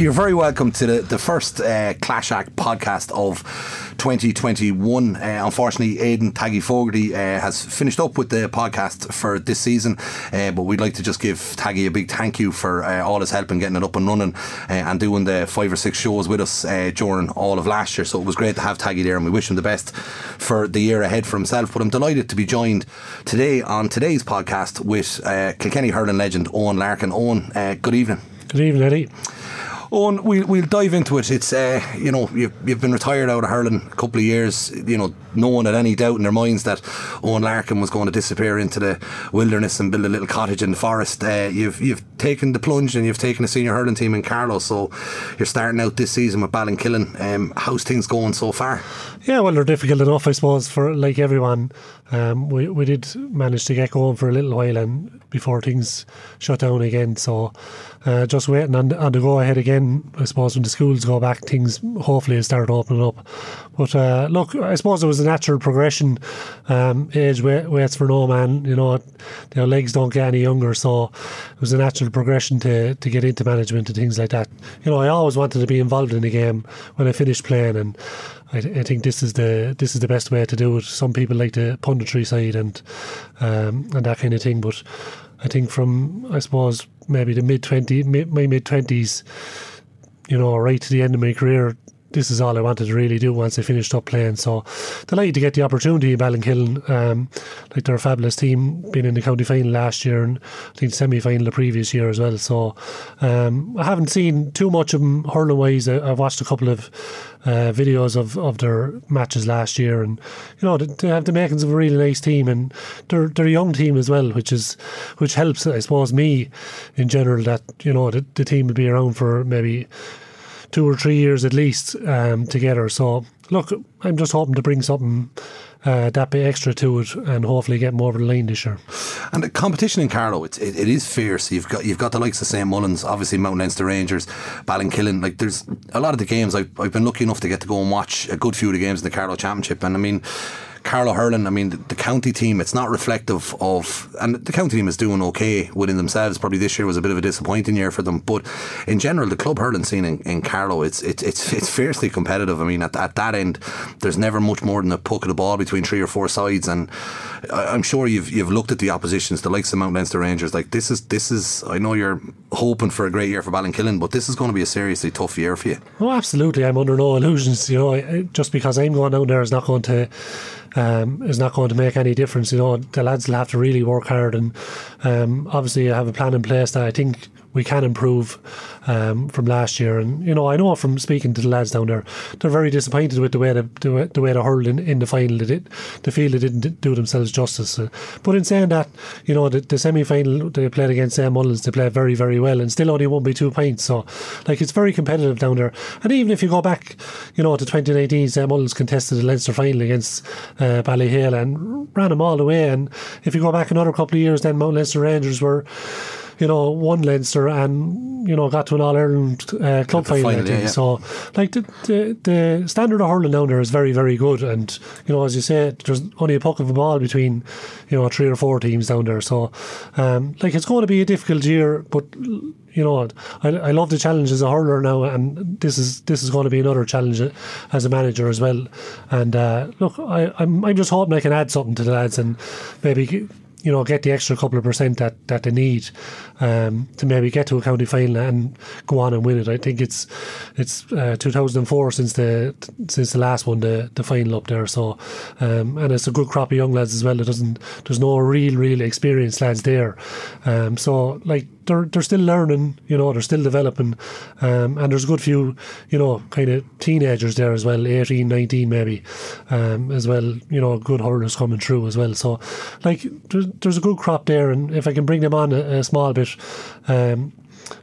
You're very welcome to the, the first uh, Clash Act podcast of 2021. Uh, unfortunately, Aidan Taggy Fogarty uh, has finished up with the podcast for this season, uh, but we'd like to just give Taggy a big thank you for uh, all his help in getting it up and running uh, and doing the five or six shows with us during all of last year. So it was great to have Taggy there, and we wish him the best for the year ahead for himself. But I'm delighted to be joined today on today's podcast with Kilkenny hurling legend Eoin Larkin. Eoin, good evening. Good evening, Eddie. Eoin, we'll, we'll dive into it. It's, uh, you know, you've, you've been retired out of hurling a couple of years. You know, no one had any doubt in their minds that Eoin Larkin was going to disappear into the wilderness and build a little cottage in the forest. Uh, you've you've taken the plunge and you've taken a senior hurling team in Carlow, so you're starting out this season with Ballinkillen. Um, how's things going so far? Yeah, well, they're difficult enough, I suppose, for like everyone. Um, we we did manage to get going for a little while and before things shut down again. So uh, just waiting on, on the go ahead again. I suppose when the schools go back, things hopefully start opening up. But uh, look, I suppose it was a natural progression. Um, age waits for no man. You know, their legs don't get any younger, so it was a natural progression to to get into management and things like that. You know, I always wanted to be involved in the game when I finished playing, and I, I think this is the this is the best way to do it. Some people like the punditry side and um, and that kind of thing, but I think from I suppose maybe the mid twenty, my mid twenties, you know, right to the end of my career, this is all I wanted to really do once I finished up playing. So delighted to get the opportunity in Ballinkillen. Um, like they're a fabulous team, been in the county final last year and I think semi final the previous year as well. So um, I haven't seen too much of them hurling wise. I, have watched a couple of uh, videos of, of their matches last year, and you know they have the makings of a really nice team, and they're they're a young team as well, which is which helps I suppose me in general that you know the, the team will be around for maybe two or three years at least um, together. So look, I'm just hoping to bring something uh, that bit extra to it and hopefully get more of the line this year. And the competition in Carlow, it, it, it is fierce. You've got you've got the likes of St Mullins, obviously Mount Leinster Rangers, Ballinkillen. Like there's a lot of the games I've, I've been lucky enough to get to go and watch a good few of the games in the Carlow Championship, and I mean Carlow Hurling, I mean, the, the, county team, it's not reflective of, and the county team is doing okay within themselves. Probably this year was a bit of a disappointing year for them, but in general, the club hurling scene in, in it's, it's it's it's fiercely competitive. I mean, at, at that end, there's never much more than a puck of the ball between three or four sides, and I'm sure you've you've looked at the oppositions, the likes of Mount Leinster Rangers. Like this is this is, I know you're hoping for a great year for Ballinkillen, but this is going to be a seriously tough year for you. Oh, absolutely. I'm under no illusions. You know, just because I'm going down there is not going to um, is not going to make any difference. You know, the lads will have to really work hard, and um, obviously I have a plan in place that I think we can improve um, from last year. And you know, I know from speaking to the lads down there, they're very disappointed with the way the way, the way they hurled in, in the final. They did, they feel they didn't do themselves justice. Uh, but in saying that, you know, the, the semi final they played against St Mullins, they played very very well, and still only won by two points. So, like, it's very competitive down there. And even if you go back, you know, to 2019, St Mullins contested the Leinster final against uh, Ballyhale and ran them all the way. And if you go back another couple of years, then Mount Leinster Rangers were you know, won Leinster and, you know, got to an All Ireland uh, club final, final yeah, yeah. So, like, the, the, the, standard of hurling down there is very, very good. And, you know, as you say, there's only a puck of a ball between, you know, three or four teams down there. So, um, like, it's going to be a difficult year, but, you know, I, I love the challenge as a hurler now, and this is this is going to be another challenge as a manager as well. And uh, look, I, I'm I'm just hoping I can add something to the lads and maybe you know, get the extra couple of percent that, that they need um, to maybe get to a county final and go on and win it. I think it's it's uh, 2004 since the since the last one, the, the final up there. So, um, and it's a good crop of young lads as well. It doesn't there's no real real experienced lads there. Um, so like they're they're still learning, you know, they're still developing, um, and there's a good few, you know, kind of teenagers there as well, 18, 19 maybe, um, as well. You know, good hurlers coming through as well. So, like, there's, a good crop there, and if I can bring them on a, a small bit um,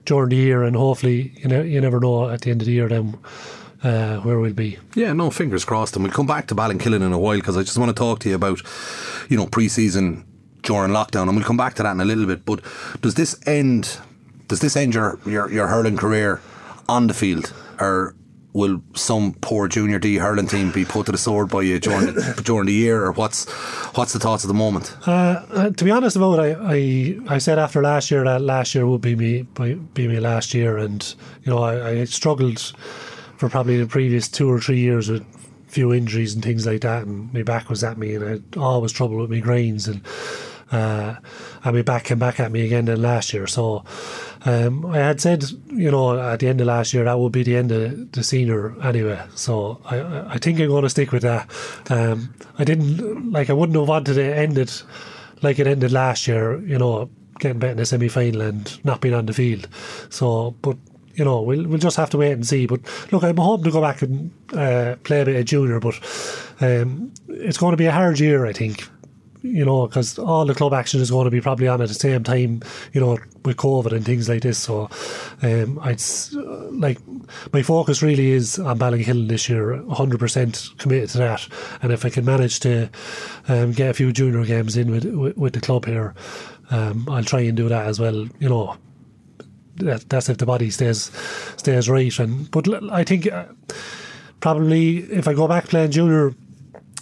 during the year, and hopefully, you know, you never know at the end of the year then. Uh, where we'll be. Yeah, no, fingers crossed. And we'll come back to Ballinkillen in a while because I just want to talk to you about, you know, pre season during lockdown, and we'll come back to that in a little bit. But does this end? Does this end your your, your hurling career on the field, or will some poor junior D hurling team be put to the sword by you during the, during the year, or what's what's the thoughts at the moment? Uh, uh, to be honest about it, I, I I said after last year that last year would be me be me last year, and you know I, I struggled for probably the previous two or three years with few injuries and things like that, and my back was at me, and I had always trouble with migraines, and uh, and back came back at me again then last year. So um, I had said, you know, at the end of last year that would be the end of the senior anyway. So I, I think I'm going to stick with that. Um, I didn't like I wouldn't have wanted it like it ended last year. You know, getting back in the semi final and not being on the field. So, but you know, we'll we'll just have to wait and see. But look, I'm hoping to go back and uh, play a bit of junior, but um, it's going to be a hard year, I think. You know, because all the club action is going to be probably on at the same time. You know, with COVID and things like this. So, um, I'd like my focus really is on Ballinkillen this year, 100% committed to that. And if I can manage to um, get a few junior games in with with, with the club here, um, I'll try and do that as well. You know, that, that's if the body stays stays right. And but I think uh, probably if I go back playing junior,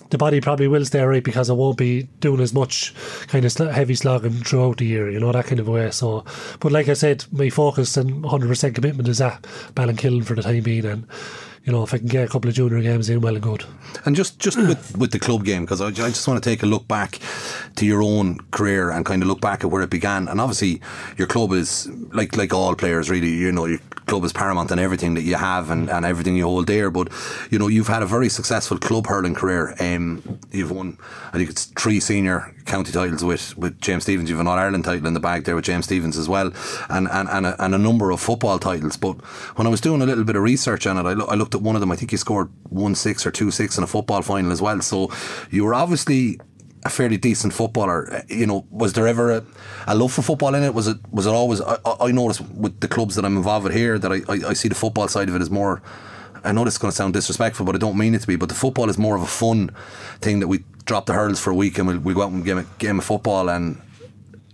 the body probably will stay right because I won't be doing as much kind of heavy slogging throughout the year, you know, that kind of way. So, but like I said, my focus and 100% commitment is at Ballinkillen for the time being. And you know, if I can get a couple of junior games in, well and good. And just just with, with the club game, because I, I, just want to take a look back to your own career and kind of look back at where it began. And obviously, your club is like like all players, really. You know, your club is paramount in everything that you have and, and everything you hold dear. But you know, you've had a very successful club hurling career. Um, you've won, I think it's three senior county titles with, with James Stephens. You've an All Ireland title in the bag there with James Stephens as well, and and and a, and a number of football titles. But when I was doing a little bit of research on it, I, lo- I looked at one of them. I think you scored one six or two six in a football final as well. So you were obviously a fairly decent footballer. You know, was there ever a, a love for football in it? Was it was it always? I, I notice with the clubs that I'm involved with here that I, I, I see the football side of it as more. I know this is going to sound disrespectful, but I don't mean it to be. But the football is more of a fun thing that we drop the hurls for a week and we'll, we'll go out and game a game of football and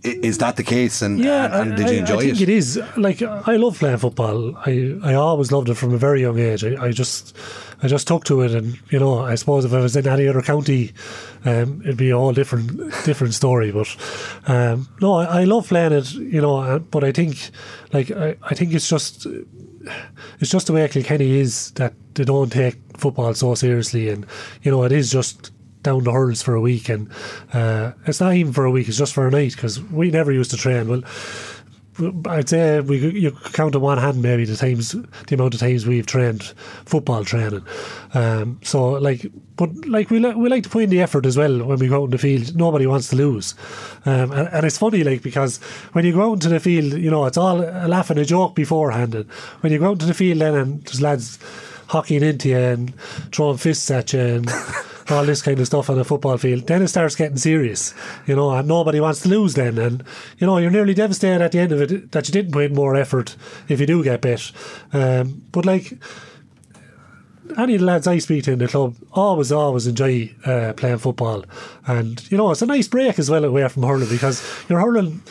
is that the case? And yeah, and, and did you enjoy I, I think it? it is. Like I love playing football. I, I always loved it from a very young age. I, I just I just took to it, and you know, I suppose if I was in any other county, um, it'd be a whole different different story. But um, no, I, I love playing it. You know, uh, but I think like I, I think it's just it's just the way Kilkenny is that they don't take football so seriously, and you know, it is just down the hurls for a week, and uh, it's not even for a week; it's just for a night because we never used to train. Well, I'd say we you count on one hand maybe the times the amount of times we've trained football training. Um, so like, but like we li- we like to put in the effort as well when we go out in the field. Nobody wants to lose, um, and, and, it's funny like because when you go out into the field, you know it's all a laugh and a joke beforehand, and when you go out into the field then and there's lads hockeying into you and throwing fists at you and all this kind of stuff on a football field, then it starts getting serious, you know, and nobody wants to lose then. And, you know, you're nearly devastated at the end of it that you didn't put in more effort if you do get bit. Um, but, like, any of the lads I speak to in the club always, always enjoy uh, playing football. And, you know, it's a nice break as well away from hurling because you're hurling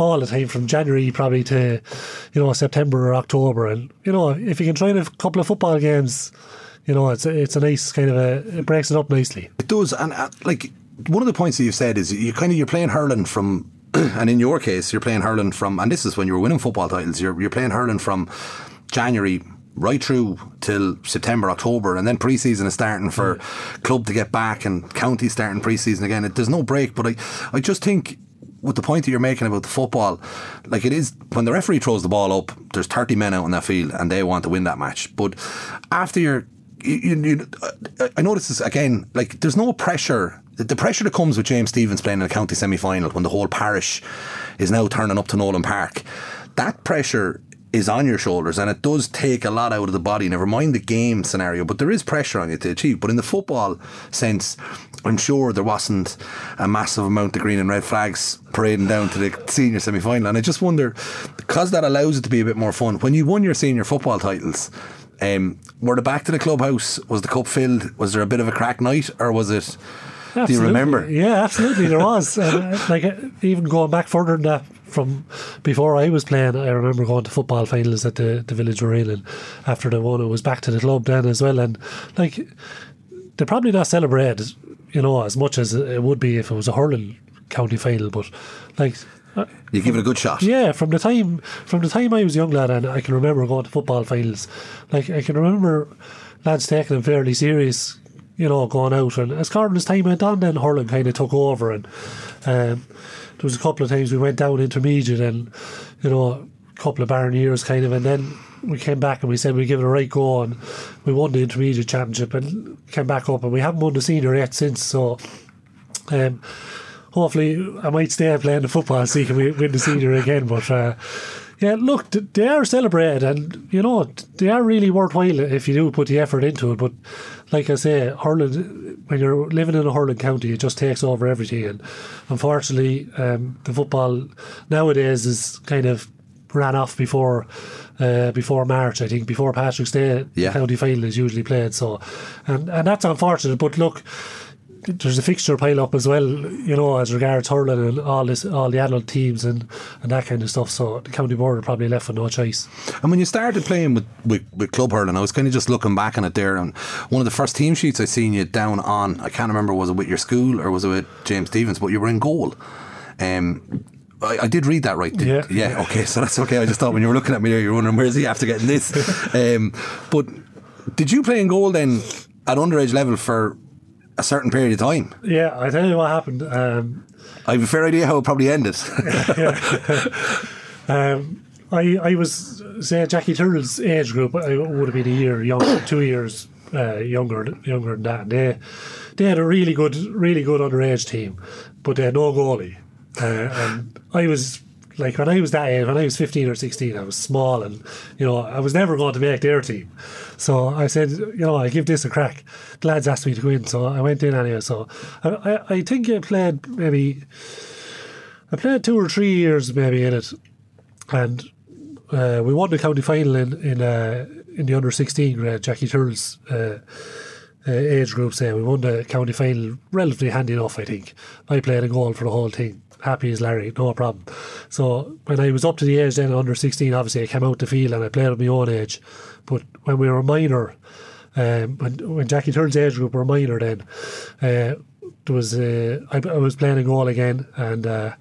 all the time from January probably to, you know, September or October. And, you know, if you can try in a couple of football games, you know, it's a, it's a nice kind of a, it breaks it up nicely. It does. And uh, like, one of the points that you've said is you kind of, you're playing hurling from, and in your case, you're playing hurling from, and this is when you were winning football titles, you're, you're playing hurling from January right through till September, October, and then pre-season is starting for mm. club to get back and county starting pre-season again. It, there's no break, but I, I just think with the point that you're making about the football, like it is when the referee throws the ball up, there's 30 men out on that field and they want to win that match. But after you're, you, you, you, uh, I notice this again, like there's no pressure. The pressure that comes with James Stephens playing in a county semi final when the whole parish is now turning up to Nolan Park, that pressure is on your shoulders and it does take a lot out of the body never mind the game scenario but there is pressure on you to achieve but in the football sense I'm sure there wasn't a massive amount of green and red flags parading down to the senior semi final and I just wonder because that allows it to be a bit more fun when you won your senior football titles um, were the back to the clubhouse was the cup filled was there a bit of a crack night or was it Do you remember? Yeah, absolutely. There was. uh, like uh, even going back further than that, from before I was playing, I remember going to football finals at the, the village we're and after the one, it was back to the club then as well. And like, they're probably not celebrated, you know, as much as it would be if it was a hurling county final. But like, uh, You give it a good shot. yeah, from the time from the time I was a young lad, and I can remember going to football finals. Like I can remember lads taking them fairly serious, you know, going out. And as Cardinals time went on, then hurling kind of took over, and um, there was a couple of times we went down intermediate, and you know, a couple of barren years kind of, and then. We came back and we said we'd give it a right go and we won the intermediate championship and came back up and we haven't won the senior yet since so um, hopefully I might stay playing the football see can we win the senior again. But uh, yeah, look, they are celebrated, and you know they are really worthwhile if you do put the effort into it. But like I say, hurling when you're living in a hurling county, it just takes over everything, and unfortunately, um, the football nowadays is kind of ran off before. Uh, before March, I think, before Patrick's Day, Yeah. the county final is usually played. So, and and that's unfortunate. But look, there's a fixture pile up as well, you know, as regards hurling and all this, all the adult teams and, and that kind of stuff. So the county board are probably left with no choice. And when you started playing with, with, with club hurling, I was kind of just looking back on it there, and one of the first team sheets I seen you down on, I can't remember was it with your school or was it with James Stephens, but you were in goal. Um, I, I did read that right. Did, Yeah. Okay. So that's okay. I just thought when you were looking at me there, you were wondering where's he after getting this. um, but did you play in goal then at underage level for a certain period of time? Yeah, I tell you what happened. Um, I have a fair idea how it probably ended. um, I I was say Jackie Tyrrell's age group. I would have been a year younger, two years uh, younger younger than that. They they had a really good really good underage team, but they had no goalie. Uh, and I was like when I was that age, when I was fifteen or sixteen, I was small, and you know I was never going to make their team. So I said, you know, I give this a crack. The lads asked me to go in, so I went in anyway. So I I, I think I played maybe. I played two or three years maybe in it, and uh, we won the county final in in uh, in the under sixteen grade. Jackie Tyrrell's uh, uh, age group. Say we won the county final relatively handy enough. I think I played a goal for the whole thing. Happy as Larry, no problem. So when I was up to the age then under sixteen, obviously I came out the field and I played at my own age. But when we were minor, um, when when Jackie Tyrrell's age group were minor, then uh, there was uh, I, I was playing a goal again and. Uh,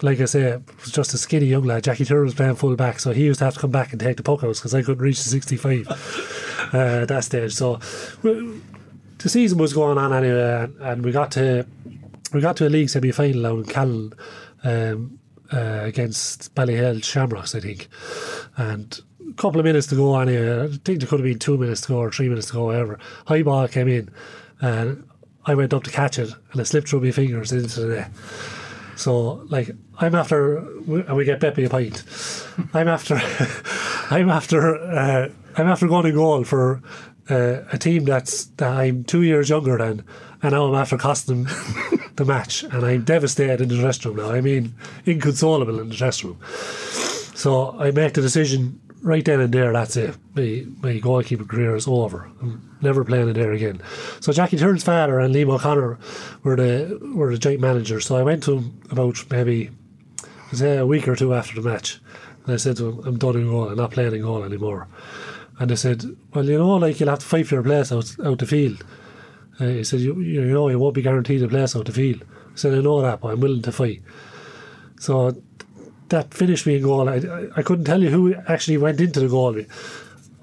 like I say, it was just a skinny young lad. Jackie Tyrrell was playing full back, so he used to have to come back and take the puck outs because I couldn't reach the 65 uh, at that stage. So w- the season was going on anyway, and we got to we got to a league semi final out in Callan um, uh, against Ballyhale Shamrocks, I think, and a couple of minutes to go anyway. I think there could have been two minutes to go or three minutes to go, whatever. High ball came in, and I went up to catch it, and it slipped through my fingers into the net. So like I'm after, and we get Beppy a pint. I'm after, I'm after, uh, I'm after going to goal for uh, a team that's that I'm two years younger than, and now I'm after costing them the match, and I'm devastated in the dressing room now. I mean, inconsolable in the dressing room. So I make the decision right then and there. That's it. My my goalkeeper career is over. I'm never playing it there again. So Jackie Tyrrell's father and Liam O'Connor were the were the joint managers. So I went to him about maybe say a week or two after the match, and I said to him, "I'm done in goal. I'm not playing in goal anymore." And they said, "Well, you know, like you'll have to fight for your place out out the field." Uh, he said, you, "You know, you won't be guaranteed a place out the field." I said, "I know that, but I'm willing to fight." So that finished me in goal. I, I, I couldn't tell you who actually went into the goal.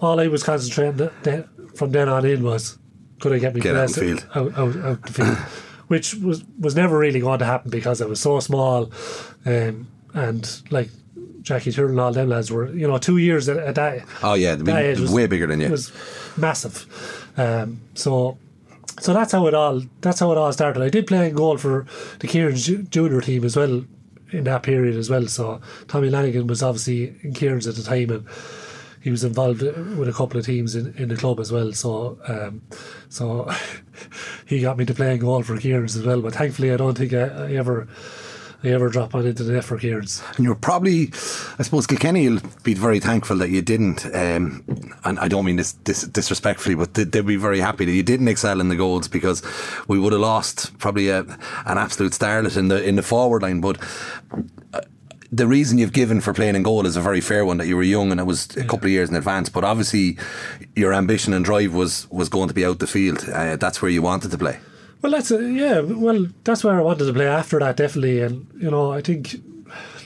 All I was concentrating th- th- from then on in was could I get me Get out the field. out, out, out the field, which was was never really going to happen because I was so small, um, and like Jackie Tyrrell and all them lads were, you know, two years at, at that. Oh, yeah, that age was- way bigger than you. It Was massive. Um, so. So that's how it all. That's how it all started. I did play in goal for the Kieran junior team as well in that period as well. So Tommy Lanigan was obviously in Kieran's at the time, and he was involved with a couple of teams in, in the club as well. So, um, so he got me to play goal for Kieran's as well. But thankfully, I don't think I, I ever, I ever drop on into the net for Kieran's. And you're probably, I suppose, Kilkenny will be very thankful that you didn't. Um, and I don't mean this, this disrespectfully, but they'd be very happy that you didn't excel in the goals because we would have lost probably a, an absolute starlet in the in the forward line. But uh, the reason you've given for playing in goal is a very fair one that you were young and it was a couple of years in advance. But obviously, your ambition and drive was was going to be out the field. Uh, that's where you wanted to play. Well, that's a, yeah. Well, that's where I wanted to play after that, definitely. And you know, I think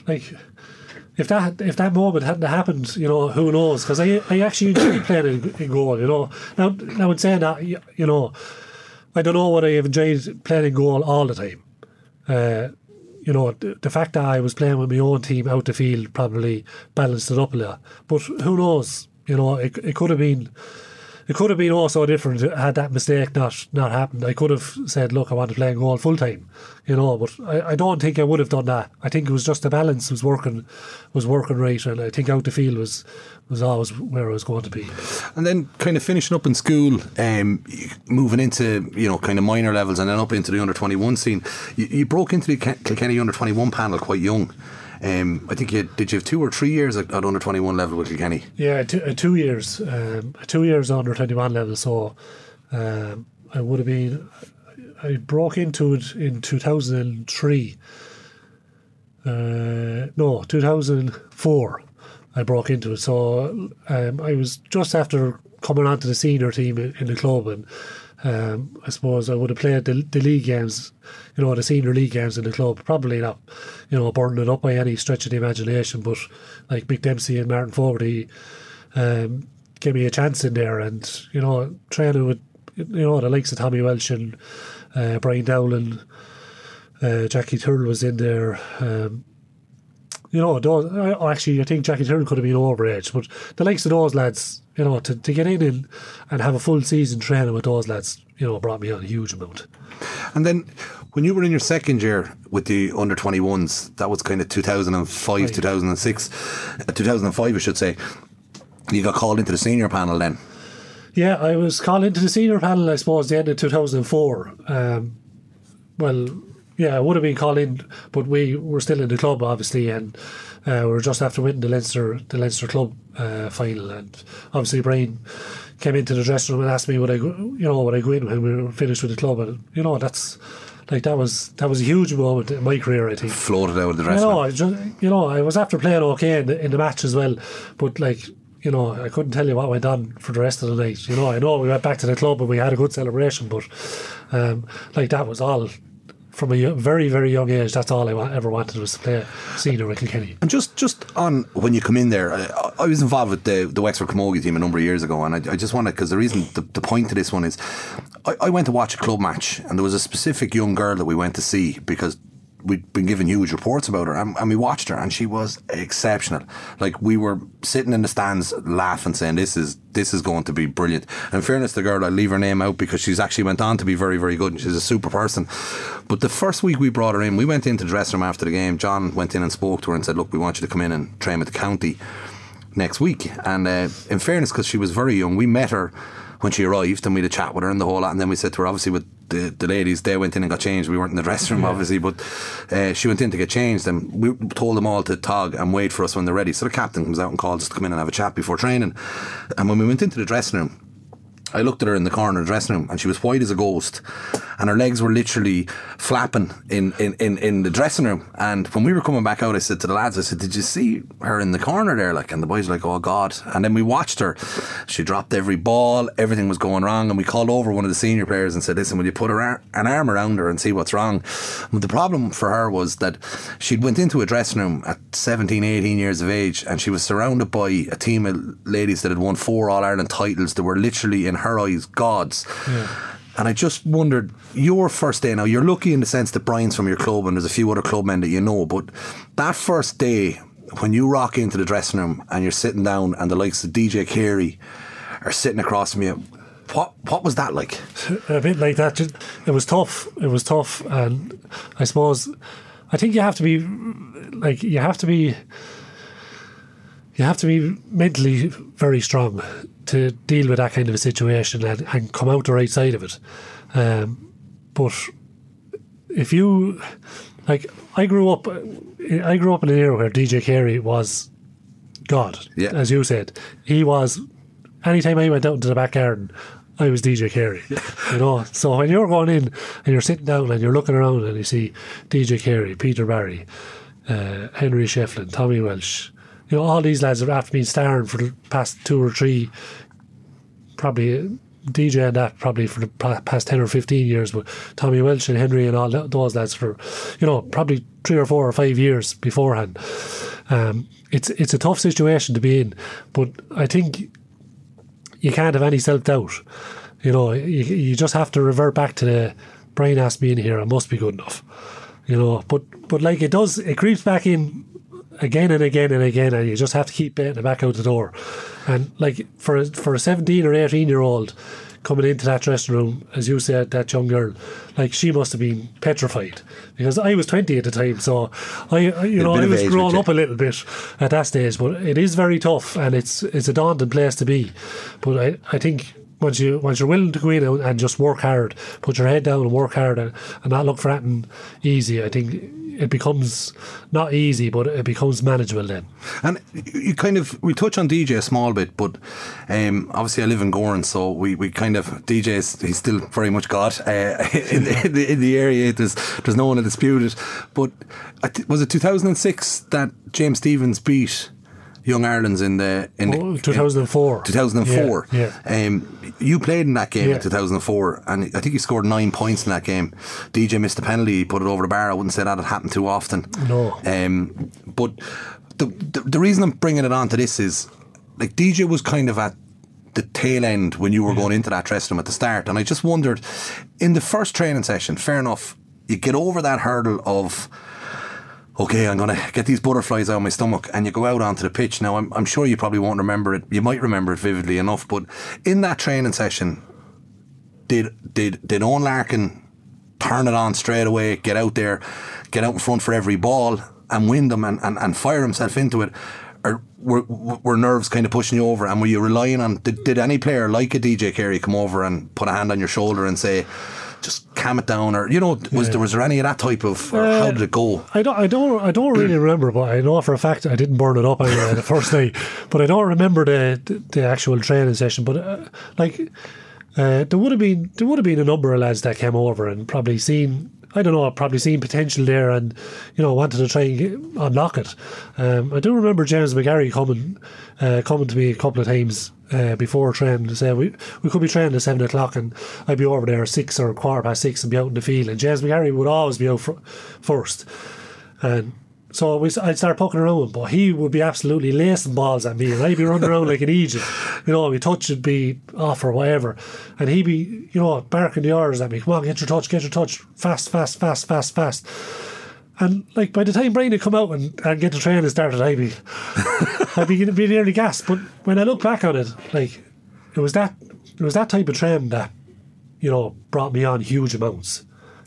like if that if that moment hadn't happened, you know, who knows? Because I I actually enjoyed playing in, in goal. You know, now now in saying that, you, you know, I don't know what I have enjoyed playing in goal all the time. Uh, you know, the, the, fact that I was playing with my own team out the field probably balanced it up a little. But who knows? You know, it, it could have been it could have been all so different had that mistake not not happened. I could have said, "Look, I want to play in goal full time," you know. But I, I don't think I would have done that. I think it was just the balance was working was working right, and I think out the field was was always where I was going to be. And then kind of finishing up in school, um, moving into you know kind of minor levels, and then up into the under twenty one scene. You, you broke into the Kilkenny under twenty one panel quite young. Um, I think you did you have two or three years at, at under twenty one level with Kilkenny. Yeah, two, uh, two years, um, two years under twenty one level. So um, I would have been. I broke into it in two thousand and three. Uh, no, two thousand four. I broke into it. So um, I was just after coming onto the senior team in, in the club and um, I suppose I would have played the, the league games, you know, the senior league games in the club. Probably not, you know, burning it up by any stretch of the imagination, but like Mick Dempsey and Martin Fogarty um, gave me a chance in there, and you know, training with you know the likes of Tommy Walsh and uh, Brian Dowling, uh, Jackie Tyrrell was in there. Um, you know, those, actually, I think Jackie Tyrrell could have been overage, but the likes of those lads you know, to, to get in and, and have a full season training with those lads, you know, brought me on a huge amount. And then when you were in your second year with the under 21s, that was kind of 2005, right. 2006, uh, 2005, I should say, you got called into the senior panel then. Yeah, I was called into the senior panel, I suppose, the end of 2004. Um, well, yeah, I would have been called in, but we were still in the club, obviously, and uh, we were just after winning the Leinster the Leinster club uh, final, and obviously Brian came into the dressing room and asked me would I go, you know would I go in when we were finished with the club, and you know that's like that was that was a huge moment in my career. I think floated out of the dressing you know, room. Just, you know, I was after playing okay in the, in the match as well, but like you know, I couldn't tell you what went on for the rest of the night. You know, I know we went back to the club and we had a good celebration, but um, like that was all from a very very young age. That's all I ever wanted was to play senior with Kilkenny. And just just on when you come in there, I, I was involved with the the Wexford Camogie team a number of years ago, and I, I just wanted because the reason the, the point to this one is, I, I went to watch a club match, and there was a specific young girl that we went to see because we'd been given huge reports about her and, and, we watched her and she was exceptional. Like we were sitting in the stands laughing saying this is this is going to be brilliant. In fairness the girl I leave her name out because she's actually went on to be very very good and she's a super person. But the first week we brought her in we went into the dressing room after the game. John went in and spoke to her and said look we want you to come in and train with the county next week. And uh, in fairness because she was very young we met her when she arrived and we had a chat with her and the whole lot and then we said to her obviously with the, the ladies they went in and got changed. We weren't in the dressing room yeah. obviously but uh, she went in to get changed and we told them all to tog and wait for us when they're ready. So the captain comes out and calls us to come in and have a chat before training. And when we went into the dressing room I looked at her in the corner of the dressing room and she was white as a ghost and her legs were literally flapping in, in, in, in the dressing room. And when we were coming back out, I said to the lads, I said, Did you see her in the corner there? Like, and the boys were like, Oh God. And then we watched her. She dropped every ball, everything was going wrong. And we called over one of the senior players and said, Listen, will you put ar- an arm around her and see what's wrong? But the problem for her was that she'd went into a dressing room at 17, 18 years of age and she was surrounded by a team of ladies that had won four All Ireland titles that were literally in her eyes gods. Yeah. And I just wondered, your first day now, you're lucky in the sense that Brian's from your club and there's a few other clubmen that you know, but that first day when you rock into the dressing room and you're sitting down and the likes of DJ Carey are sitting across from you, what what was that like? A bit like that. It was tough. It was tough, and I suppose I think you have to be like you have to be you have to be mentally very strong to deal with that kind of a situation and, and come out the right side of it. Um, but if you like I grew up, I grew up in an era where DJ Carey was God, Yeah. as you said. He was. Anytime I went out into the back garden, I was DJ Carey. You know, so when you're going in and you're sitting down and you're looking around and you see DJ Carey, Peter Barry, uh, Henry Shefflin, Tommy Walsh, you know, all these lads have after been starring for the past two or three, probably uh, DJ and that probably for the past 10 or 15 years, but Tommy Walsh and Henry and all those lads for, you know, probably three or four or five years beforehand. Um, it's it's a tough situation to be in, but I think you can't have any self doubt. You know, you, you just have to revert back to the Brian asked me in here, I must be good enough. You know, but but like it does, it creeps back in again and again and again, and you just have to keep baiting it back out the door. And like for a, for a seventeen or eighteen year old coming into that dressing room, as you said, that young girl, like she must have been petrified because I was twenty at the time, so I, I you know I was grown up a little bit at that stage, but it is very tough and it's it's a daunting place to be. But I, I think once you once you're willing to go in and- and just work hard, put your head down and work hard and, and not look for anything easy, I think it becomes not easy, but it becomes manageable then. And you kind of we touch on DJ a small bit, but um, obviously I live in Gowran, so we, we kind of DJ's he's still very much God uh, in, in, the, in the area. There's there's no one to dispute it. But was it 2006 that James Stephens beat Young Ireland's in the in Oh, 2004. 2004. Yeah, Um, you played in that game Yeah. in 2004, and I think you scored nine points in that game. DJ missed a penalty, he put it over the bar. I wouldn't say that had happened too often. No. Um, but the, the the reason I'm bringing it on to this is like DJ was kind of at the tail end when you were going into that dressing room at the start, and I just wondered in the first training session. Fair enough, you get over that hurdle of okay, I'm going to get these butterflies out of my stomach, and you go out onto the pitch. Now, I'm, I'm sure you probably won't remember it. You might remember it vividly enough, but in that training session, did did did Eoin Larkin turn it on straight away, get out there, get out in front for every ball, and win them, and, and, and fire himself into it? Or were, were nerves kind of pushing you over, and were you relying on? Did, did any player like a DJ Carey come over and put a hand on your shoulder and say, "Just calm it down," or you know, was there was there any of that type of? Or how did it go? I don't, I don't, I don't really remember, but I know for a fact I didn't burn it up anyway the first day. But I don't remember the the, the actual training session. But uh, like, uh, there would have been there would have been a number of lads that came over and probably seen. I don't know, I've probably seen potential there, and you know wanted to try and unlock it. Um, I do remember James McGarry coming, uh, coming to me a couple of times uh, before training to say we we could be training at seven o'clock, and I'd be over there at six or quarter past six and be out in the field. And James McGarry would always be out fir- first, and so we, I'd start poking around, but he would be absolutely lacing balls at me, and I'd be running around like an Egypt. You know, my touch would be off or whatever, and he'd be, you know, barking the orders at me. Come on, get your touch, get your touch, fast, fast, fast, fast, fast. And like by the time Brian had come out and, and get the training started, I'd be, I'd be, be nearly gassed. But when I look back on it, like it was that, it was that type of training that, you know, brought me on huge amounts.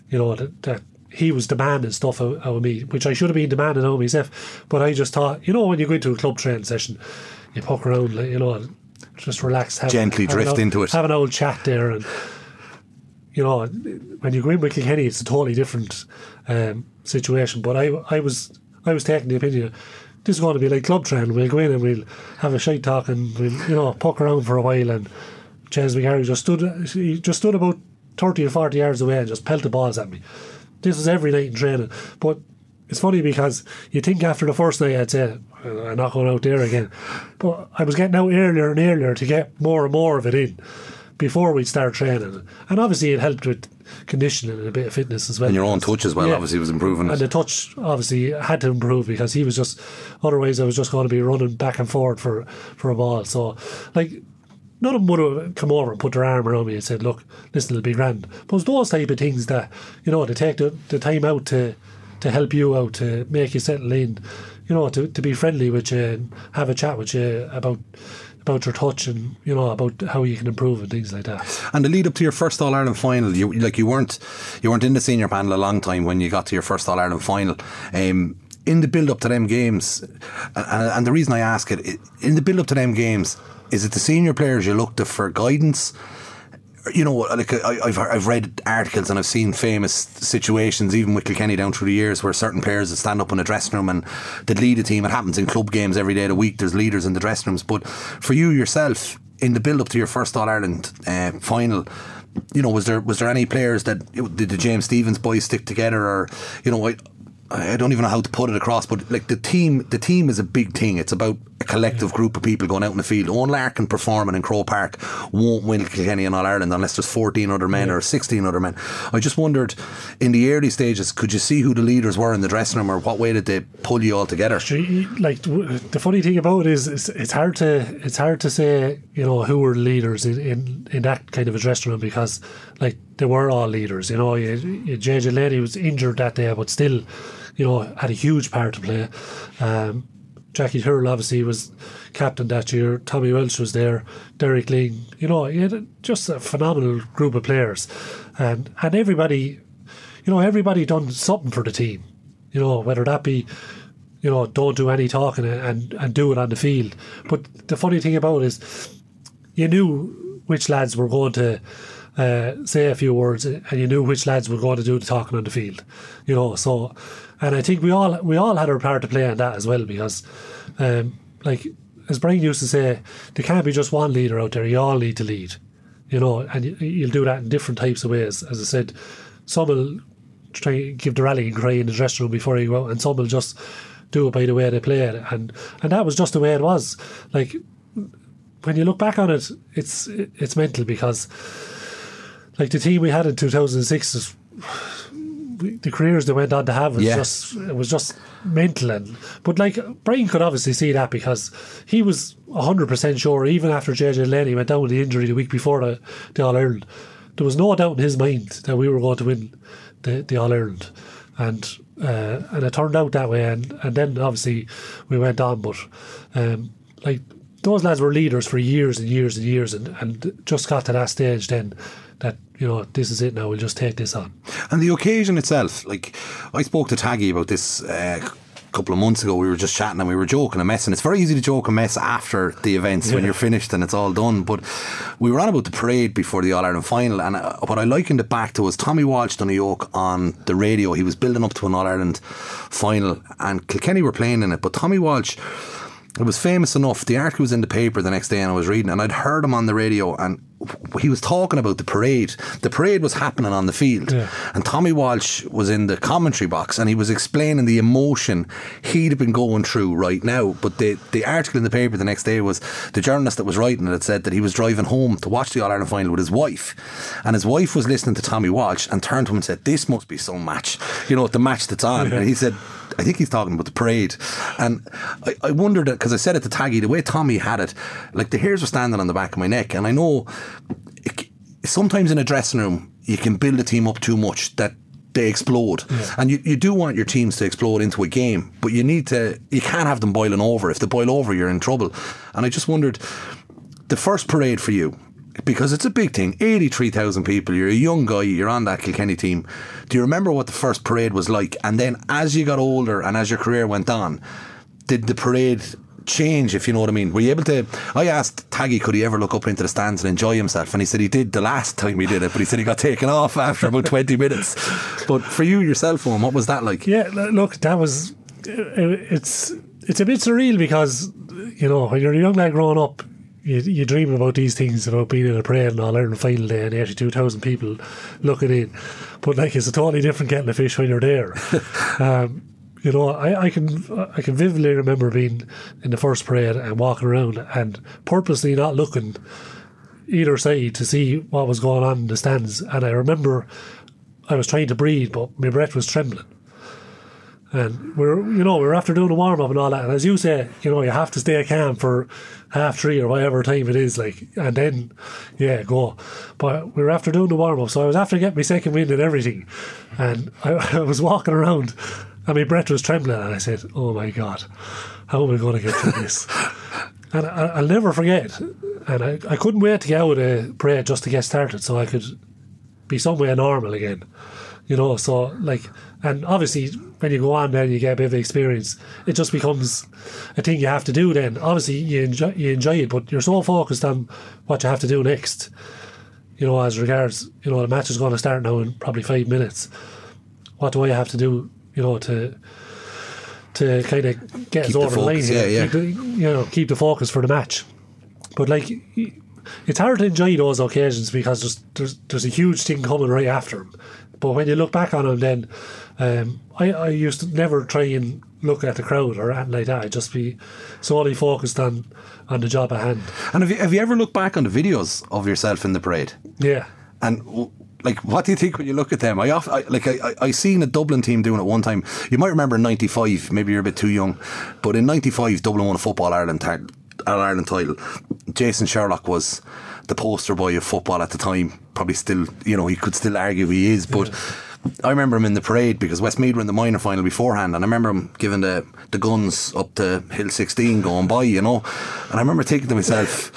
You know that, that he was demanding stuff out, out of me, which I should have been demanding out of myself. But I just thought, you know, when you go into a club training session, you poke around, you know, just relax, have, Gently have drift old- into it. have an old chat there, and you know, when you go in with Kilkenny, it's a totally different um, situation. But I, I was, I was taking the opinion. This is going to be like club training. We'll go in and we'll have a shite talk and we'll, you know, poke around for a while. And James McGarry just stood, he just stood about thirty or forty yards away and just pelted balls at me. This was every night in training. But it's funny because you think after the first night I'd say I'm not going out there again, but I was getting out earlier and earlier to get more and more of it in before we'd start training. And obviously it helped with conditioning and a bit of fitness as well. And your own touch as well, obviously, was improving And it. the touch obviously had to improve because he was just otherwise I was just going to be running back and forward for for a ball. So like none of them would have come over and put their arm around me and said, Look, listen, it'll be grand. But it's those type of things that, you know, to take the, the time out to to help you out, to make you settle in, you know, to, to be friendly with you and have a chat with you about about your touch and you know about how you can improve and things like that. And the lead up to your first All Ireland final, you like you weren't you weren't in the senior panel a long time when you got to your first All Ireland final. Um, in the build up to them games, and, and the reason I ask it, in the build up to them games, is it the senior players you look to for guidance, you know, like I, I've I've read articles and I've seen famous situations, even with Kilkenny down through the years, where certain players would stand up in a dressing room and they'd lead a team. It happens in club games every day of the week. There's leaders in the dressing rooms, but for you yourself, in the build up to your first All Ireland uh, final, you know, was there was there any players that did the James Stephens boys stick together, or you know, I don't even know how to put it across, but like the team, the team is a big thing. It's about a collective group of people going out in the field. Eoin Larkin performing in Croke Park won't win Kilkenny and All Ireland unless there's 14 other men yeah. or 16 other men. I just wondered, in the early stages, could you see who the leaders were in the dressing room, or what way did they pull you all together? Like the funny thing about it is, it's, it's hard to it's hard to say, you know, who were leaders in, in, in that kind of a dressing room because, like, they were all leaders. You know, JJ Lenny was injured that day, but still you know, had a huge part to play. Um, Jackie Tyrrell obviously was captain that year. Tommy Walsh was there. Derek Lyng. You know, he had just a phenomenal group of players, and and everybody, you know, everybody done something for the team. You know, whether that be, you know, don't do any talking and and do it on the field. But the funny thing about it is, you knew which lads were going to. Uh, say a few words, and you knew which lads were going to do the talking on the field, you know. So and I think we all we all had our part to play in that as well because, um, like as Brian used to say, there can't be just one leader out there. You all need to lead, you know, and you, will do that in different types of ways. As I said, some will try give the rallying cry in the dressing room before you go out, and some will just do it by the way they play it, and and that was just the way it was. Like when you look back on it, it's it's mental because like the team we had in two thousand and six is the careers they went on to have was yeah. just it was just mental and but like Brian could obviously see that because he was hundred percent sure even after JJ Lenny went down with the injury the week before the, the All Ireland there was no doubt in his mind that we were going to win the, the All Ireland and uh, and it turned out that way and, and then obviously we went on but um, like those lads were leaders for years and years and years and, and just got to that stage then that you know this is it now. We'll just take this on. And the occasion itself, like I spoke to Taggy about this. Uh, couple of months ago we were just chatting and we were joking and messing. It's very easy to joke and mess after the events yeah. when you're finished and it's all done. But we were on about the parade before the All Ireland final, and uh, what I likened it back to was Tommy Walsh done a yoke on the radio. He was building up to an All Ireland final, and Kilkenny were playing in it, but Tommy Walsh it was famous enough. The article was in the paper the next day, and I was reading, and I'd heard him on the radio, and he was talking about the parade. The parade was happening on the field, yeah. and Tommy Walsh was in the commentary box, and he was explaining the emotion he'd been going through right now. But the the article in the paper the next day was the journalist that was writing it had said that he was driving home to watch the All Ireland final with his wife, and his wife was listening to Tommy Walsh and turned to him and said, "This must be some match, you know, the match that's on." Yeah. And he said I think he's talking about the parade. And I, I wondered, because I said it to Taggy, the way Tommy had it, like the hairs were standing on the back of my neck. And I know sometimes in a dressing room, you can build a team up too much that they explode. Yeah. And you, you do want your teams to explode into a game, but you need to, you can't have them boiling over. If they boil over, you're in trouble. And I just wondered, the first parade for you, because it's a big thing. 83,000 people. You're a young guy. You're on that Kilkenny team. Do you remember what the first parade was like? And then as you got older and as your career went on, did the parade change, if you know what I mean? Were you able to? I asked Taggy, could he ever look up into the stands and enjoy himself? And he said he did the last time he did it, but he said he got taken off after about 20 minutes. But for you yourself, one, what was that like? Yeah, look, that was. It's it's a bit surreal because you know when you're a young lad growing up, you, you dream about these things about being in a parade and All Ireland final day and 82,000 people looking in. But like it's a totally different kettle of fish when you're there. um, you know, I, I can I can vividly remember being in the first parade and walking around and purposely not looking either side to see what was going on in the stands. And I remember I was trying to breathe, but my breath was trembling. And we're, you know, we're after doing a warm up and all that. And as you say, you know, you have to stay calm for half three or whatever time it is, like, and then, yeah, go. But we were after doing the warm up, so I was after getting my second wind and everything. And I, I was walking around and mean, Brett was trembling. And I said, Oh my God, how are we going to get through this? and I, will never forget. And I, I couldn't wait to get out of parade just to get started so I could be somewhere normal again. You know, so like, and obviously when you go on then you get a bit of experience. It just becomes a thing you have to do. Then obviously you enjoy you enjoy it, but you're so focused on what you have to do next you know, as regards, you know, the match is going to start now in probably five minutes. What do I have to do, you know, to to kind of get Keep us the over the line yeah, yeah. Keep you know, keep the focus for the match. But like, it's hard to enjoy those occasions because there's there's, there's a huge thing coming right after them. But when you look back on them, then um, I I used to never try and look at the crowd or anything like that. I'd just be solely focused on on the job at hand. And have you, have you ever looked back on the videos of yourself in the parade? Yeah. And like, what do you think when you look at them? I, often, I like I, I I seen a Dublin team doing it one time. You might remember in '95. Maybe you're a bit too young, but in '95, Dublin won a football Ireland tar- Ireland title. Jason Sherlock was the poster boy of football at the time. Probably still, you know, he could still argue he is, but. I remember him in the parade because Westmeath were in the minor final beforehand, and I remember him giving the, the guns up to Hill 16 going by, you know. And I remember thinking to myself,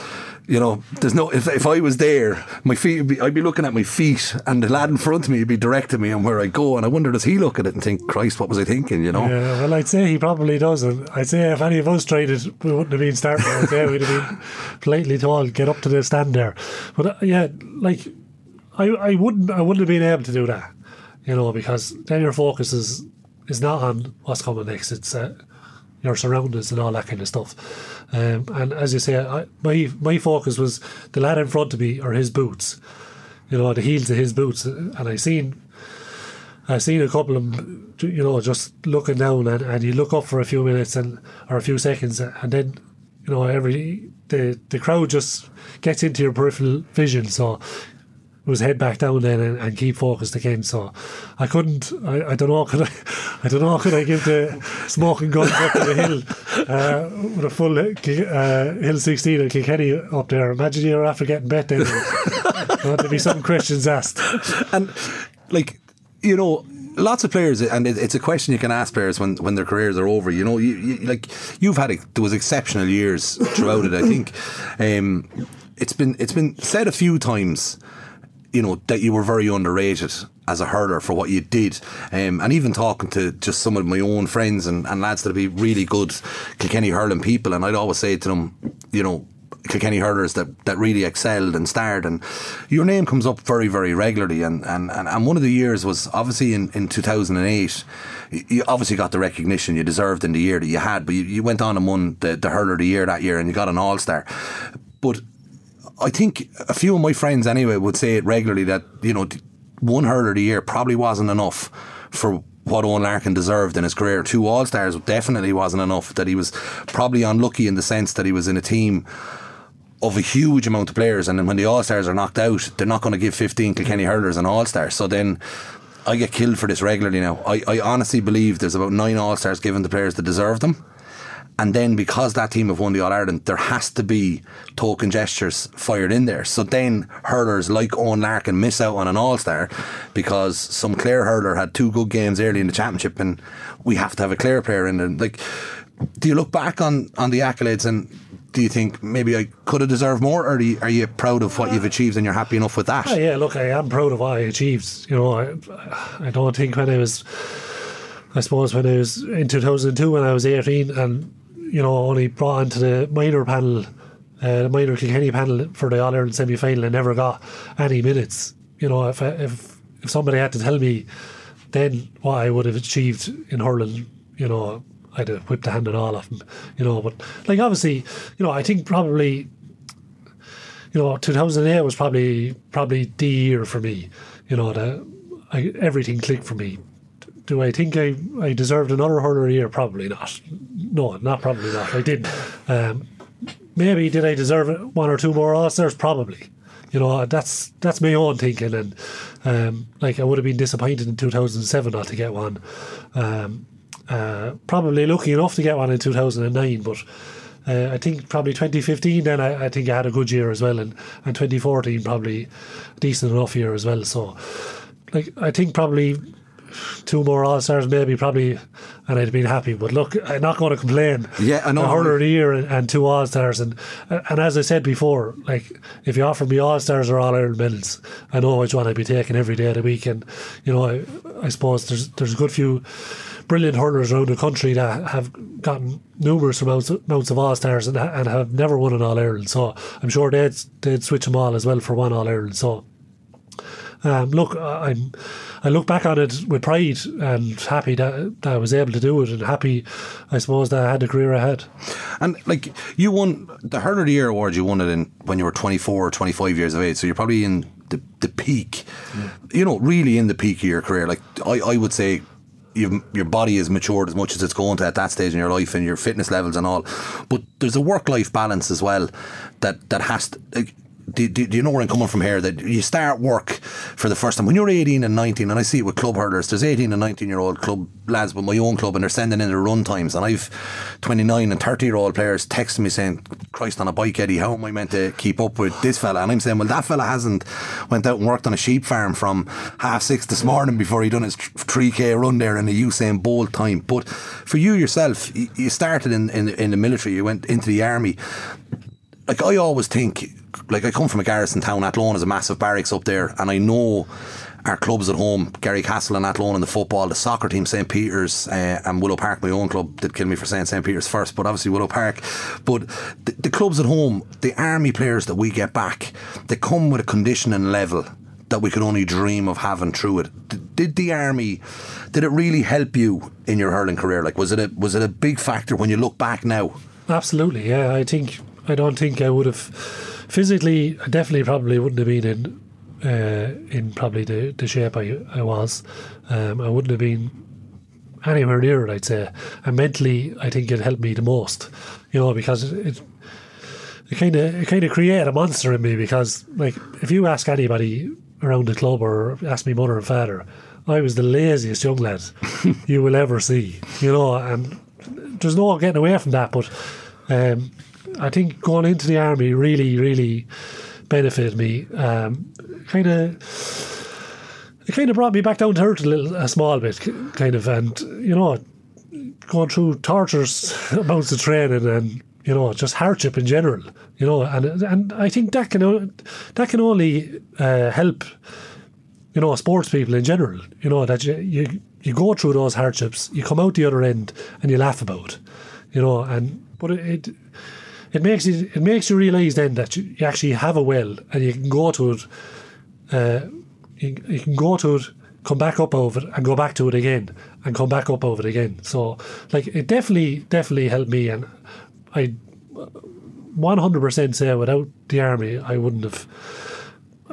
you know, there's no. If, if I was there, my feet, be, I'd be looking at my feet, and the lad in front of me would be directing me on where I go. And I wonder, does he look at it and think, Christ, what was I thinking? You know? Yeah, well, I'd say he probably does. And I'd say if any of us tried it, we wouldn't have been starting. I'd say we'd have been politely told, get up to the stand there. But uh, yeah, like, I, I wouldn't I wouldn't have been able to do that, you know, because then your focus is, is not on what's coming next. It's uh, your surroundings and all that kind of stuff. Um, and as you say, I, my my focus was the lad in front of me or his boots, you know, the heels of his boots. And I seen I seen a couple of you know, just looking down, and, and you look up for a few minutes and or a few seconds, and then you know every the the crowd just gets into your peripheral vision. So was head back down then and, and keep focused again. So I couldn't. I, I don't know. Could I? I don't know. Could I give the smoking guns up to the hill uh, with a full uh, hill sixteen and Kilkenny up there? Imagine you're after getting bet then. There'd be some questions asked. and like you know lots of players and it's a question you can ask players when, when their careers are over you know you, you like you've had there was exceptional years throughout it I think um, it's been it's been said a few times you know that you were very underrated as a hurler for what you did. Um, and even talking to just some of my own friends and, and lads that would be really good Kilkenny hurling people and I'd always say to them you know Kilkenny hurlers that, that really excelled and starred and your name comes up very very regularly and, and, and, one of the years was obviously in, in 2008 you- you obviously got the recognition you deserved in the year that you had but you, you went on and won the, the hurler of the year that year and you got an all-star. But I think a few of my friends anyway would say it regularly that you know one hurler a year probably wasn't enough for what Eoin Larkin deserved in his career. Two All Stars definitely wasn't enough. That he was probably unlucky in the sense that he was in a team of a huge amount of players, and when the All Stars are knocked out, they're not going to give 15 Kilkenny hurlers an All Star. So then. I get killed for this regularly now. I, I honestly believe there's about nine All Stars given to players that deserve them. And then because that team have won the All Ireland, there has to be token gestures fired in there. So then hurlers like Eoin Larkin miss out on an All Star because some Clare hurler had two good games early in the championship, and we have to have a Clare player in there. Like, do you look back on on the accolades and do you think maybe I could have deserved more, or are you, are you proud of what you've achieved and you're happy enough with that? Oh, yeah, look, I am proud of what I achieved. You know, I, I don't think when I was, I suppose when I was in 2002 when I was 18 and, you know, only brought into the minor panel, uh, the minor Kilkenny panel for the All Ireland semi final and never got any minutes. You know, if, if if somebody had to tell me then what I would have achieved in hurling, you know, I'd have whipped the hand on all of them, you know. But, like, obviously, you know, I think probably you know, 2008 was probably probably the year for me. You know, the, I, everything clicked for me. Do I think I, I deserved another hurler year? Probably not. No, not probably not. I did. Um, maybe did I deserve one or two more All? Probably. You know, that's that's my own thinking, and um, like I would have been disappointed in 2007 not to get one. Um, uh, probably lucky enough to get one in 2009, but uh, I think probably 2015. Then I, I think I had a good year as well, and and 2014 probably decent enough year as well. So, like I think probably two more All Stars, maybe probably, and I'd been happy. But look, I'm not going to complain. Yeah, I know. A hurler of the year and, and two All Stars, and and as I said before, like if you offer me All Stars or All Ireland medals, I know which one I'd be taking every day of the week. And you know, I, I suppose there's there's a good few brilliant hurlers around the country that have gotten numerous amounts, amounts of All Stars and, and have never won an All Ireland. So I'm sure they'd they'd switch them all as well for one All Ireland. So. Um, look, I'm. I look back on it with pride and happy that, that I was able to do it, and happy, I suppose, that I had a career ahead. And like you won the Hurler of the Year award, you won it in when you were 24 or 25 years of age, so you're probably in the the peak, yeah. you know, really in the peak of your career. Like I, I would say your body is matured as much as it's going to at that stage in your life and your fitness levels and all. But there's a work life balance as well that that has to. Like, do, do, do, you know where I'm coming from here? That you start work for the first time when you're 18 and 19, and I see it with club hurlers. There's 18 and 19 year old club lads with my own club, and they're sending in their run times. And I've 29 and 30 year old players texting me saying, "Christ on a bike, Eddie, how am I meant to keep up with this fella?" And I'm saying, "Well, that fella hasn't went out and worked on a sheep farm from half six this morning before he done his 3k run there in a Usain Bolt time." But for you yourself, you started in in, in the military, you went into the army. Like I always think like I come from a garrison town. Athlone is a massive barracks up there, and I know our clubs at home, Garrycastle and Athlone in the football, the soccer team, St. Peter's uh, and Willow Park, my own club, did kill me for saying St. Peter's first, but obviously Willow Park. But the, the clubs at home, the army players that we get back, they come with a conditioning level that we could only dream of having through it. Did the army? Did it really help you in your hurling career? Like, was it a was it a big factor when you look back now? Absolutely, yeah. I think I don't think I would have physically, I definitely probably wouldn't have been in uh, in probably the, the shape I, I was. Um, I wouldn't have been anywhere near it, I'd say. And mentally, I think it helped me the most, you know, because it it kind of it kind of created a monster in me. Because like, if you ask anybody around the club or ask me mother and father, I was the laziest young lad you will ever see, you know, and there's no getting away from that. But um, I think going into the army really, really benefited me. Um, kind of, it kind of brought me back down to earth a little, a small bit, kind of, and you know, going through torturous amounts of training and you know just hardship in general, you know, and and I think that can that can only uh, help. You know, sports people in general. You know that you, you you go through those hardships, you come out the other end, and you laugh about. It, you know, and but it, it it makes you it makes you realise then that you, you, actually have a well and you can go to it. Uh, you, you can go to it, come back up over it, and go back to it again, and come back up over it again. So, like, it definitely, definitely helped me, and I, one hundred percent say without the army, I wouldn't have.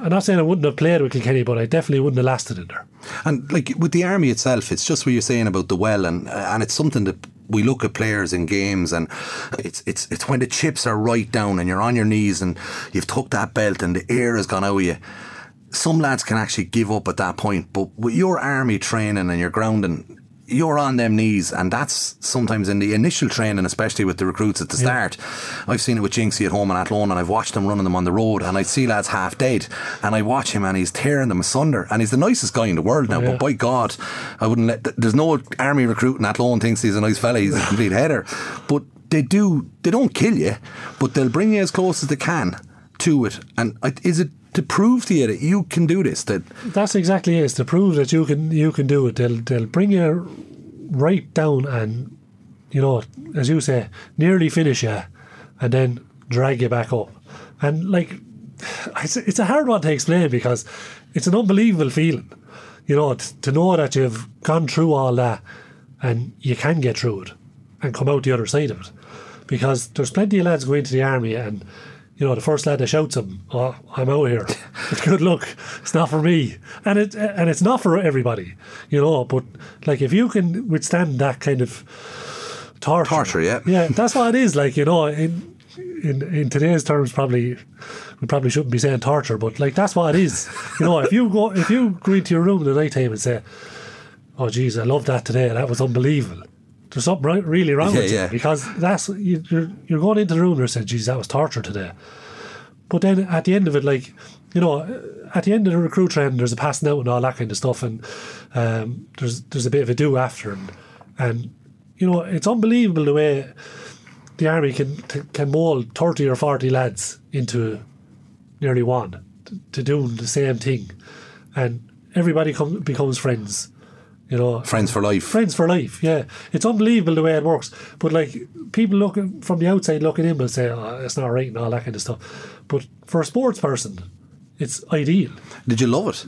I'm not saying I wouldn't have played with Kilkenny, but I definitely wouldn't have lasted in there. And like with the army itself, it's just what you're saying about the well, and and it's something that we look at players in games and it's it's it's when the chips are right down and you're on your knees and you've took that belt and the air has gone out of you. Some lads can actually give up at that point, but with your army training and your grounding, you're on them knees, and that's sometimes in the initial training, especially with the recruits at the yeah. start. I've seen it with Jinxie at home and Athlone, and I've watched them running them on the road, and I see lads half dead, and I watch him, and he's tearing them asunder, and he's the nicest guy in the world now. Yeah. But by God, I wouldn't let. There's no army recruit in Athlone thinks he's a nice fella. He's a complete header, but they do. They don't kill you, but they'll bring you as close as they can to it. And is it to prove to you that you can do this. That that's exactly it. To prove that you can you can do it. They'll they'll bring you right down and you know, as you say, nearly finish you, and then drag you back up. And like, it's it's a hard one to explain because it's an unbelievable feeling. You know, to know that you've gone through all that and you can get through it and come out the other side of it. Because there's plenty of lads going to the army and you know, the first lad that shouts him, "Oh, I'm out here." It's good luck. It's not for me, and it and it's not for everybody, you know. But like, if you can withstand that kind of torture, torture, yeah, yeah, that's what it is. Like, you know, in in in today's terms, probably we probably shouldn't be saying torture, but like that's what it is. You know, if you go if you go into your room in the night time and say, "Oh, geez, I love that today. That was unbelievable." There's something really wrong yeah, with you because that's you, are you're going into the room and you're saying, "Geez, that was torture today." But then at the end of it, like you know, at the end of the recruit training, there's a passing out and all that kind of stuff, and um, there's there's a bit of a do after, and, and you know, it's unbelievable the way the army can can mold thirty or forty lads into nearly one to, to doing the same thing, and everybody come, becomes friends. You know, Friends for life. friends for life. Yeah, it's unbelievable the way it works. But like people looking from the outside looking in will say, "Oh, it's not right" and all that kind of stuff. But for a sports person, it's ideal. Did you love it?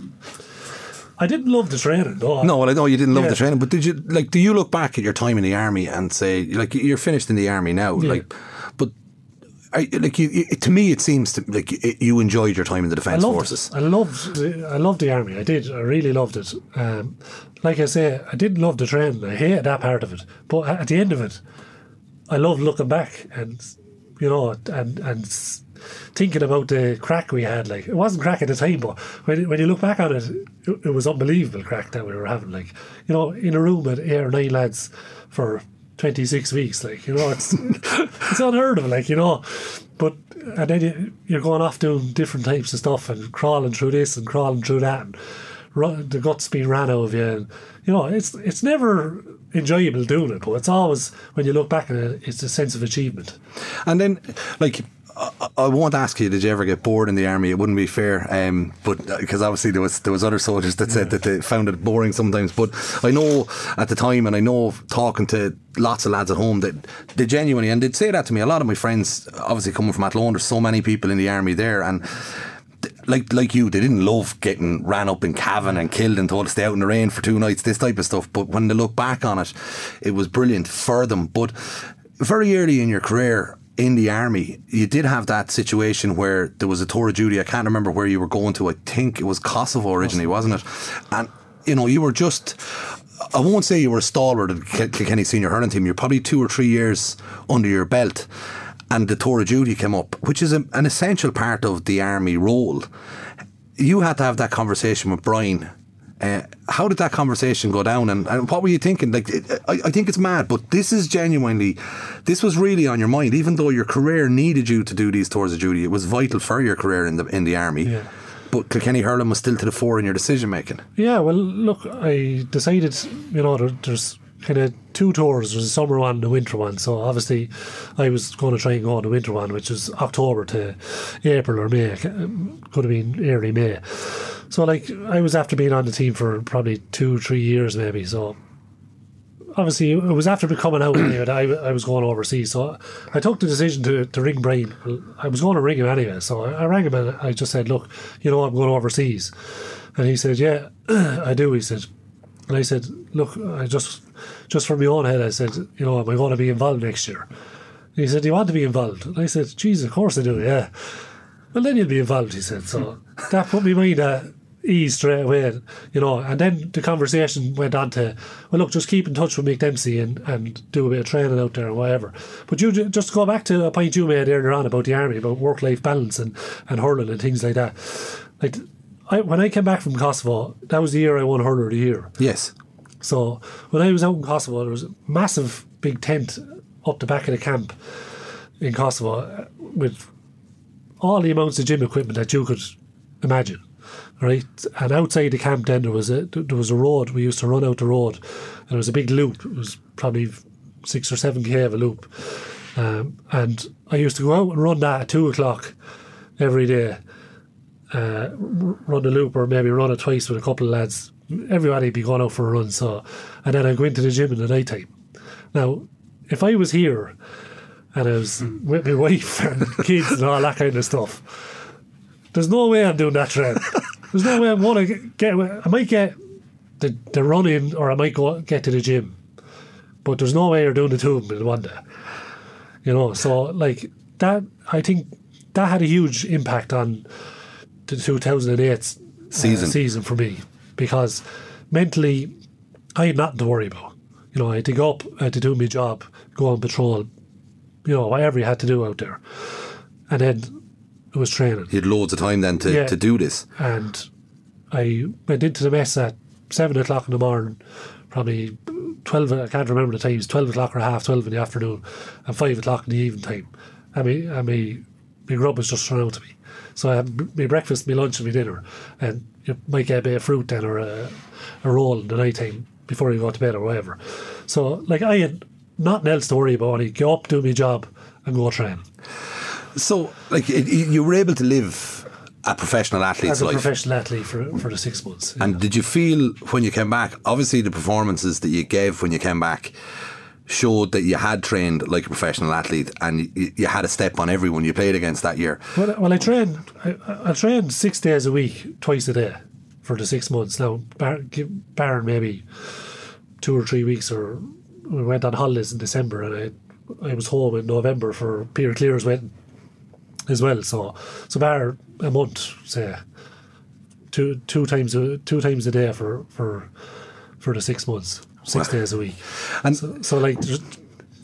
I didn't love the training. No, No, well, I know you didn't love Yeah. the training, but did you like? Do you look back at your time in the army and say, like, you're finished in the army now, Yeah. like. I, like you, you, to me, it seems to like it, you enjoyed your time in the defence forces. it. I loved. I loved the army. I did. I really loved it. Um, like I say, I didn't love the training. I hated that part of it. But at the end of it, I loved looking back and you know and and thinking about the crack we had. Like it wasn't crack at the time, but when when you look back on it, it, it was unbelievable crack that we were having. Like you know, in a room with eight or nine lads for. 26 weeks, like, you know, it's it's unheard of, like, you know. But, and then you, you're going off doing different types of stuff and crawling through this and crawling through that, and run, the guts being ran out of you. And, you know, it's it's never enjoyable doing it, but it's always, when you look back at it, it's a sense of achievement. And then, like, I, won't ask you, did you ever get bored in the army? It wouldn't be fair, um, but because obviously there was there was other soldiers that said that they found it boring sometimes. But I know at the time, and I know talking to lots of lads at home that they genuinely and they'd say that to me. A lot of my friends, obviously coming from Athlone, there's so many people in the army there, and like like you, they didn't love getting ran up in Cavan and killed and told to stay out in the rain for two nights, this type of stuff. But when they look back on it, it was brilliant for them. But very early in your career in the army, you did have that situation where there was a tour of duty. I can't remember where you were going to. I think it was Kosovo originally, wasn't it? And you know, you were just. I won't say you were a stalwart at Kil- Kilkenny senior hurling team. You're probably two or three years under your belt, and the tour of duty came up, which is a, an essential part of the army role. You had to have that conversation with Brian. Uh, how did that conversation go down, and, and what were you thinking? Like, it, I, I think it's mad, but this is genuinely, this was really on your mind. Even though your career needed you to do these tours of duty, it was vital for your career in the in the army. Yeah. But Kilkenny hurling was still to the fore in your decision making. Yeah, well, look, I decided, you know, there, there's kind of two tours. was a summer one and a winter one. So obviously, I was going to try and go on the winter one, which is October to April or May. Um, Could have been early May. So, like, I was after being on the team for probably two, three years, maybe. So, obviously, it was after me coming out anyway I, I was going overseas. So, I took the decision to, to ring Brian. I was going to ring him anyway. So, I, I rang him and I just said, Look, you know, I'm going overseas. And he said, Yeah, I do. He said, and I said, Look, I just, just from my own head, I said, You know, am I going to be involved next year? And he said, Do you want to be involved? And I said, Jesus, of course I do, yeah. Well, then you'll be involved, he said. So mm. that put me mind at ease straight away, you know. And then the conversation went on to, well, look, just keep in touch with Mick Dempsey and, and do a bit of training out there and whatever. But you just go back to a point you made earlier on about the army, about work life balance and, and hurling and things like that. Like, I, when I came back from Kosovo, that was the year I won Hurler of the Year. Yes. So when I was out in Kosovo, there was a massive big tent up the back of the camp in Kosovo uh, with all the amounts of gym equipment that you could imagine. Right, and outside the camp, then there was a there was a road. We used to run out the road, and there was a big loop. It was probably six or seven k of a loop, um, and I used to go out and run that at two o'clock every day. Uh, run the loop, or maybe run it twice with a couple of lads. Everybody be going out for a run. So, and then I go into the gym in the night time. Now, if I was here and I was with my wife and kids and all that kind of stuff, there's no way I'm doing that trend. There's no way I'm going to get. I might get the, the running or I might go get to the gym, but there's no way you're doing the two of them in one day. You know, so like that, I think that had a huge impact on the 2008 Season. uh, season for me because mentally I had nothing to worry about. You know, I had to go up, I had to do my job, go on patrol, you know, whatever you had to do out there. And then it was training. You had loads of time then to, Yeah. to do this. And I went into the mess at seven o'clock in the morning, probably 12, I can't remember the times, 12 o'clock or half 12 in the afternoon, and 5 o'clock in the evening time. And me, and me, my grub was just thrown out to me. So I had my breakfast, my lunch, and my dinner, and you might get a bit of fruit then or a, a roll in the night time before you go to bed or whatever. So like I had nothing else to worry about. Only go up, do my job, and go train. So, like, it, you were able to live a professional athlete's As a life. professional athlete for for the six months. And did you feel when you came back? Obviously, the performances that you gave when you came back showed that you had trained like a professional athlete, and you, you had a step on everyone you played against that year. Well, well I trained. I, I trained six days a week, twice a day, for the six months. Now, bar, maybe two or three weeks, or we went on holidays in December, and I, I was home in November for Peter Clear's wedding as well. So, so bar a month, say two two times a two times a day for for for the six months, six days a week. And- so, so like.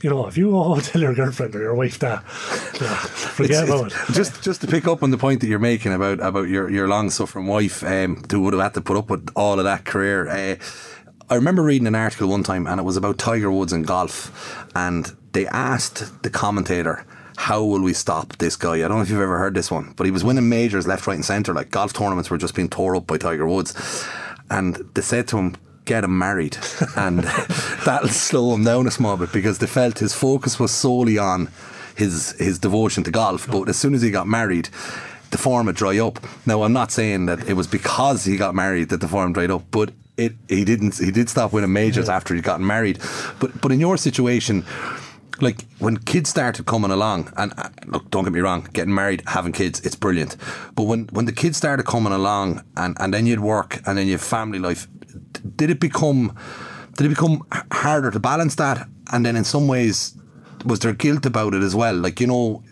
You know, if you go home and tell your girlfriend or your wife that, yeah, forget about it. just just to pick up on the point that you're making about about your, your long suffering wife um, who would have had to put up with all of that career. Uh, I remember reading an article one time and it was about Tiger Woods and golf, and they asked the commentator. How will we stop this guy? I don't know if you've ever heard this one, but he was winning majors left, right, and centre. Like golf tournaments were just being tore up by Tiger Woods, and they said to him, "Get him married," and that'll slow him down a small bit because they felt his focus was solely on his his devotion to golf. But as soon as he got married, the form would dry up. Now I'm not saying that it was because he got married that the form dried up, but it he didn't he did stop winning majors after he'd gotten married. But but in your situation. Like when kids started coming along, and uh, look, don't get me wrong, getting married, having kids, it's brilliant. But when, when the kids started coming along, and, and then you'd work, and then you have family life, d- did it become did it become harder to balance that? And then in some ways, was there guilt about it as well? Like you know,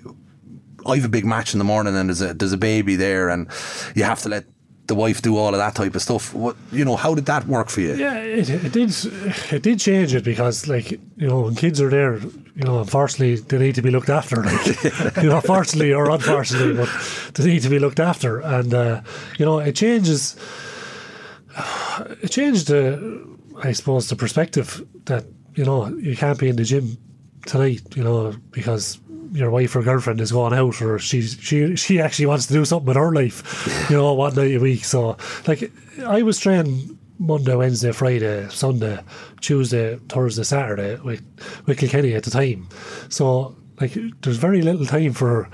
I have a big match in the morning, and there's a there's a baby there, and you have to let the wife do all of that type of stuff. What you know, how did that work for you? Yeah, it, it did. It did change it because, like you know, when kids are there, you know, unfortunately, they need to be looked after. Like, you know, fortunately or unfortunately, but they need to be looked after, and uh, you know, it changes. It changed the, I suppose, the perspective that you know you can't be in the gym tonight, you know, because your wife or girlfriend is going out or she's she she actually wants to do something with her life, you know, one night a week. So like I was training Monday, Wednesday, Friday, Sunday, Tuesday, Thursday, Saturday with with Kilkenny at the time. So like there's very little time for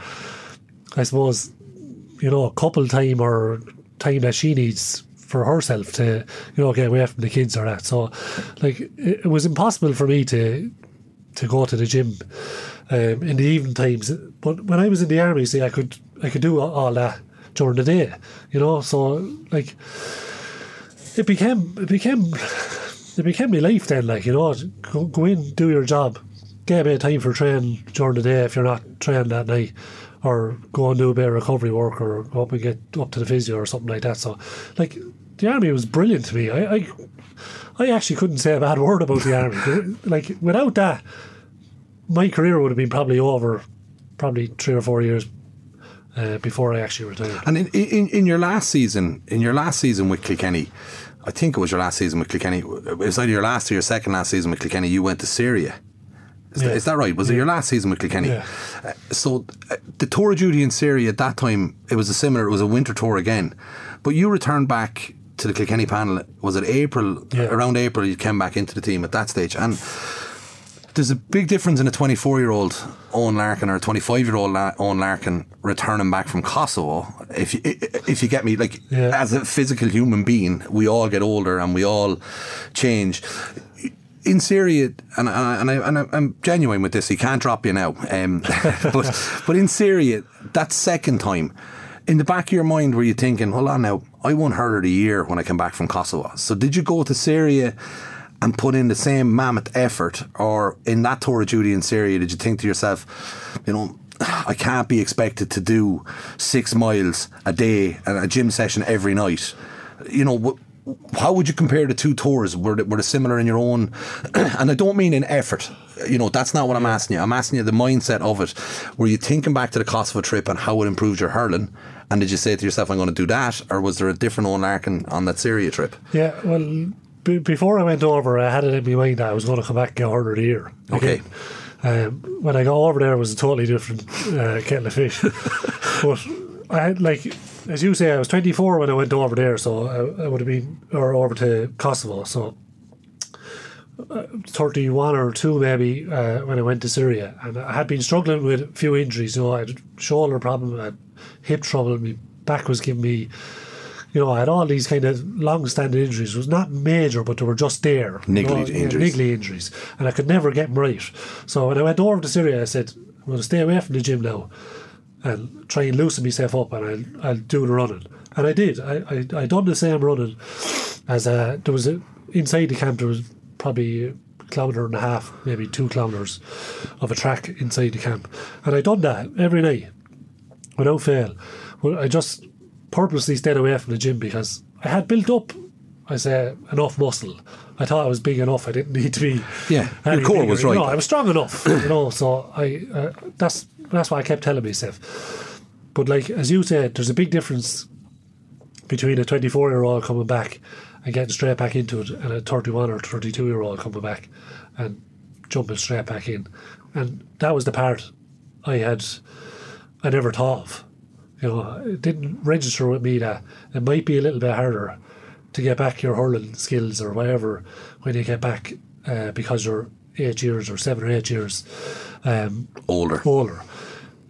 I suppose, you know, a couple time or time that she needs for herself to, you know, get away from the kids or that. So like it, it was impossible for me to to go to the gym um, in the evening times. But when I was in the army, see, I could I could do all, that during the day, you know. So like, it became it became it became my life then. Like you know, go, go in, do your job, get a bit of time for training during the day if you're not training that night. Or go and do a bit of recovery work, or go up and get up to the physio or something like that. So, like, the army was brilliant to me. I, I I actually couldn't say a bad word about the army. like without that, my career would have been probably over, probably three or four years uh, before I actually retired. And in, in in your last season, in your last season with Kilkenny, I think it was your last season with Kilkenny. It was either your last or your second last season with Kilkenny. You went to Syria. Is, Yeah. that, is that right? Was it your last season with Kilkenny? Yeah. Uh, so uh, the tour of duty in Syria at that time, it was a similar. It was a winter tour again, but you returned back to the Kilkenny panel. Was it April? Yeah. Around April, you came back into the team at that stage, and there's a big difference in a 24 year old Eoin Larkin or a 25 year old Eoin Larkin returning back from Kosovo. If you, if you get me, like Yeah. as a physical human being, we all get older and we all change. In Syria, and and, I, and I'm genuine with this, he can't drop you now. Um, but but in Syria, that second time, in the back of your mind, were you thinking, hold on now, I won hurler of the year when I came back from Kosovo. So did you go to Syria and put in the same mammoth effort, or in that tour of duty in Syria, did you think to yourself, you know, I can't be expected to do six miles a day and a gym session every night? You know, how would you compare the two tours? Were they, were they similar in your own? and I don't mean in effort. You know, that's not what I'm asking you. I'm asking you the mindset of it. Were you thinking back to the Kosovo trip and how it improved your hurling? And did you say to yourself, I'm going to do that? Or was there a different Eoin Larkin on that Syria trip? Yeah, well, b- before I went over, I had it in my mind that I was going to come back and get harder the year. Okay. Um, when I got over there, it was a totally different uh, kettle of fish. but I had like, as you say, I was 24 when I went over there, so I, I would have been, or over to Kosovo. So uh, 31 or 2 maybe uh, when I went to Syria. And I had been struggling with a few injuries. You know, I had shoulder problem, I had hip trouble, my back was giving me. You know, I had all these kind of long-standing injuries. It was not major, but they were just there. Niggly you know, yeah, injuries. niggly injuries, and I could never get them right. So when I went over to Syria, I said, "I'm going to stay away from the gym now, and try and loosen myself up, and I'll, I'll do the running." And I did. I I, I done the same running as uh, there was a, inside the camp. There was probably a kilometre and a half, maybe two kilometres of a track inside the camp, and I done that every night without fail. Well, I just purposely stayed away from the gym because I had built up, I say, enough muscle. I thought I was big enough. I didn't need to be. Yeah, your core bigger. was right. Know, I was strong enough. you know, so I uh, that's that's why I kept telling myself. But like as you said, there's a big difference between a 24 year old coming back and getting straight back into it, and a 31 or 32 year old coming back and jumping straight back in. And that was the part I had I never thought of. You know, it didn't register with me that it might be a little bit harder to get back your hurling skills or whatever when you get back uh, because you're eight years or seven or eight years um, Older. older.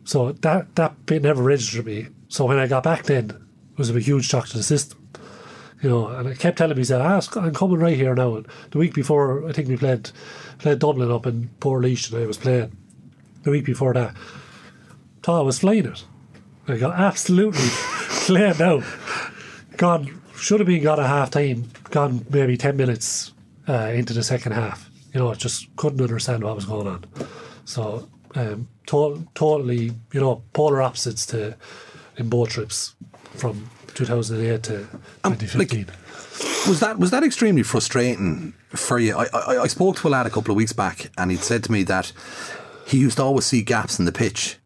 So that that bit never registered me. So when I got back, then it was a huge shock to the system. You know, and I kept telling myself, ah, I'm coming right here now. And the week before, I think we played played Dublin up in Portlaoise, and I was playing. The week before that, thought I was flying it. I got absolutely flamed out. Gone, should have been gone at half time, gone maybe 10 minutes uh, into the second half. You know, just couldn't understand what was going on. So, um, to- totally, you know, polar opposites to in both trips from 2008 to 2015. Was that was that extremely frustrating for you? I, I I spoke to a lad a couple of weeks back, and he'd said to me that he used to always see gaps in the pitch,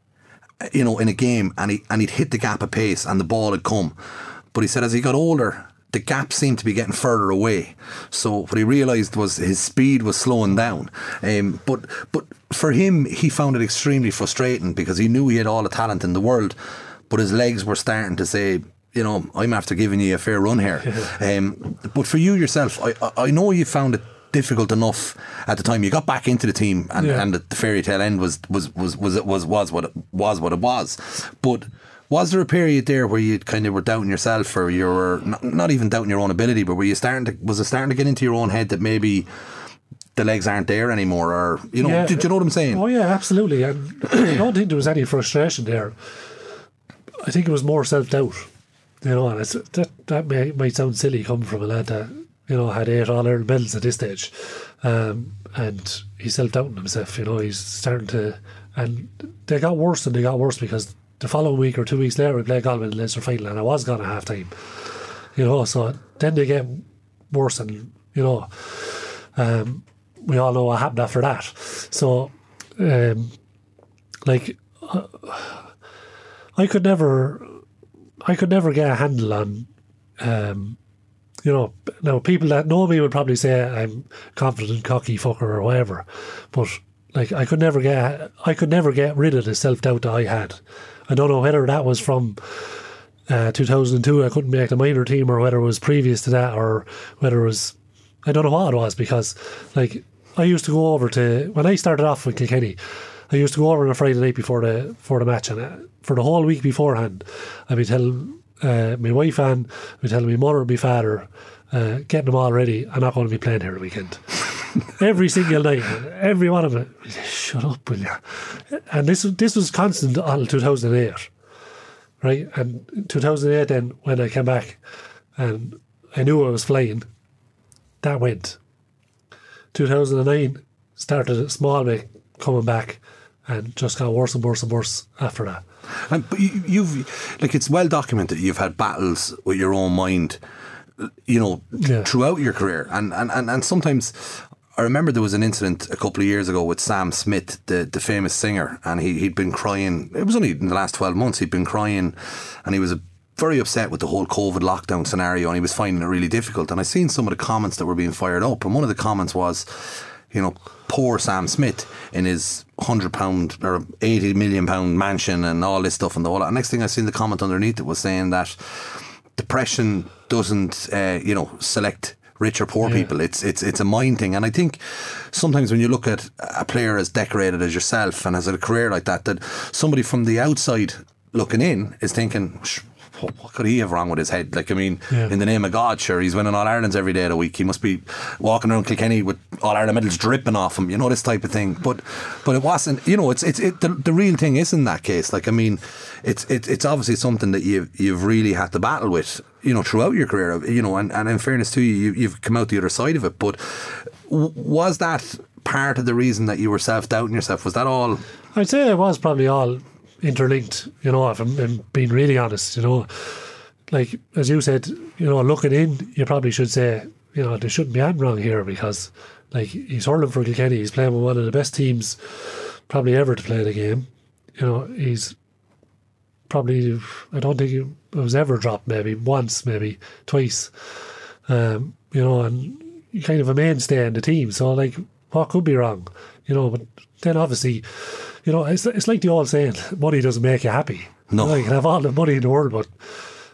you know, in a game, and he and he'd hit the gap at pace, and the ball had come. But he said as he got older, the gap seemed to be getting further away. So what he realised was his speed was slowing down. Um, but but for him, he found it extremely frustrating because he knew he had all the talent in the world, but his legs were starting to say. You know, I'm after giving you a fair run here. um, but for you yourself, I, I know you found it difficult enough at the time. You got back into the team, and, Yeah. and the, the fairy tale end was was was was it was was what it was what it was. But was there a period there where you kind of were doubting yourself, or you were not, not even doubting your own ability, but were you starting to was it starting to get into your own head that maybe the legs aren't there anymore, or you know, Yeah. do, do you know what I'm saying? Oh yeah, absolutely. And I don't think there was any frustration there. I think it was more self doubt. You know, and it's, that that may, might sound silly coming from a lad that you know had eight All Ireland medals at this stage, um, and he's self doubting himself. You know, he's starting to, and they got worse and they got worse because the following week or two weeks later we played Galway in the Leinster final, and I was gone at half time. You know, so then they get worse, and you know, um, we all know what happened after that. So, um, like, uh, I could never, I could never get a handle on, um, you know, now people that know me would probably say I'm confident, cocky fucker or whatever, but like I could never get, I could never get rid of the self doubt that I had. I don't know whether that was from uh, 2002, I couldn't make the minor team, or whether it was previous to that, or whether it was, I don't know what it was, because like I used to go over to when I started off with Kilkenny, I used to go over on a Friday night before the for the match, and uh, for the whole week beforehand, I'd be telling uh, my wife and I'd be telling my mother and my father, uh, getting them all ready. I'm not going to be playing here the weekend. every single night, every one of them. Shut up, will you? And this this was constant until 2008 right? And 2008, then when I came back and I knew I was flying, that went. 2009 started a small bit coming back and just got worse and worse and worse after that. And, but you, you've like it's well documented. You've had battles with your own mind, you know, Yeah. throughout your career, and, and and and sometimes. I remember there was an incident a couple of years ago with Sam Smith, the, the famous singer, and he, he'd been crying. It was only in the last 12 months he'd been crying, and he was very upset with the whole COVID lockdown scenario, and he was finding it really difficult. And I seen some of the comments that were being fired up, and one of the comments was, you know, poor Sam Smith in his hundred pound or eighty million pound mansion and all this stuff and the whole lot. Next thing I seen the comment underneath it was saying that depression doesn't, uh, you know, select rich or poor yeah. people. It's it's it's a mind thing, and I think sometimes when you look at a player as decorated as yourself and has a career like that, that somebody from the outside looking in is thinking, Oh, what could he have wrong with his head? Like, I mean, yeah. in the name of God, sure, he's winning All Irelands every day of the week. He must be walking around Kilkenny with All Ireland medals dripping off him, you know, this type of thing. But, but it wasn't. You know, it's it's it, the, the real thing is in that case. Like, I mean, it's it, it's obviously something that you've you've really had to battle with, you know, throughout your career. You know, and, and in fairness to you, you you've come out the other side of it. But was that part of the reason that you were self doubting yourself? Was that all? I'd say it was probably all interlinked, you know, if I'm, I'm, being really honest, you know. Like, as you said, you know, looking in, you probably should say, you know, there shouldn't be anything wrong here because, like, he's hurling for Kilkenny, he's playing with one of the best teams probably ever to play the game. You know, he's probably, I don't think it was ever dropped, maybe once, maybe twice. Um, you know, and kind of a mainstay in the team. So, like, what could be wrong? You know, but then obviously, you know, it's, it's like the old saying, money doesn't make you happy. No. You, know, you can have all the money in the world, but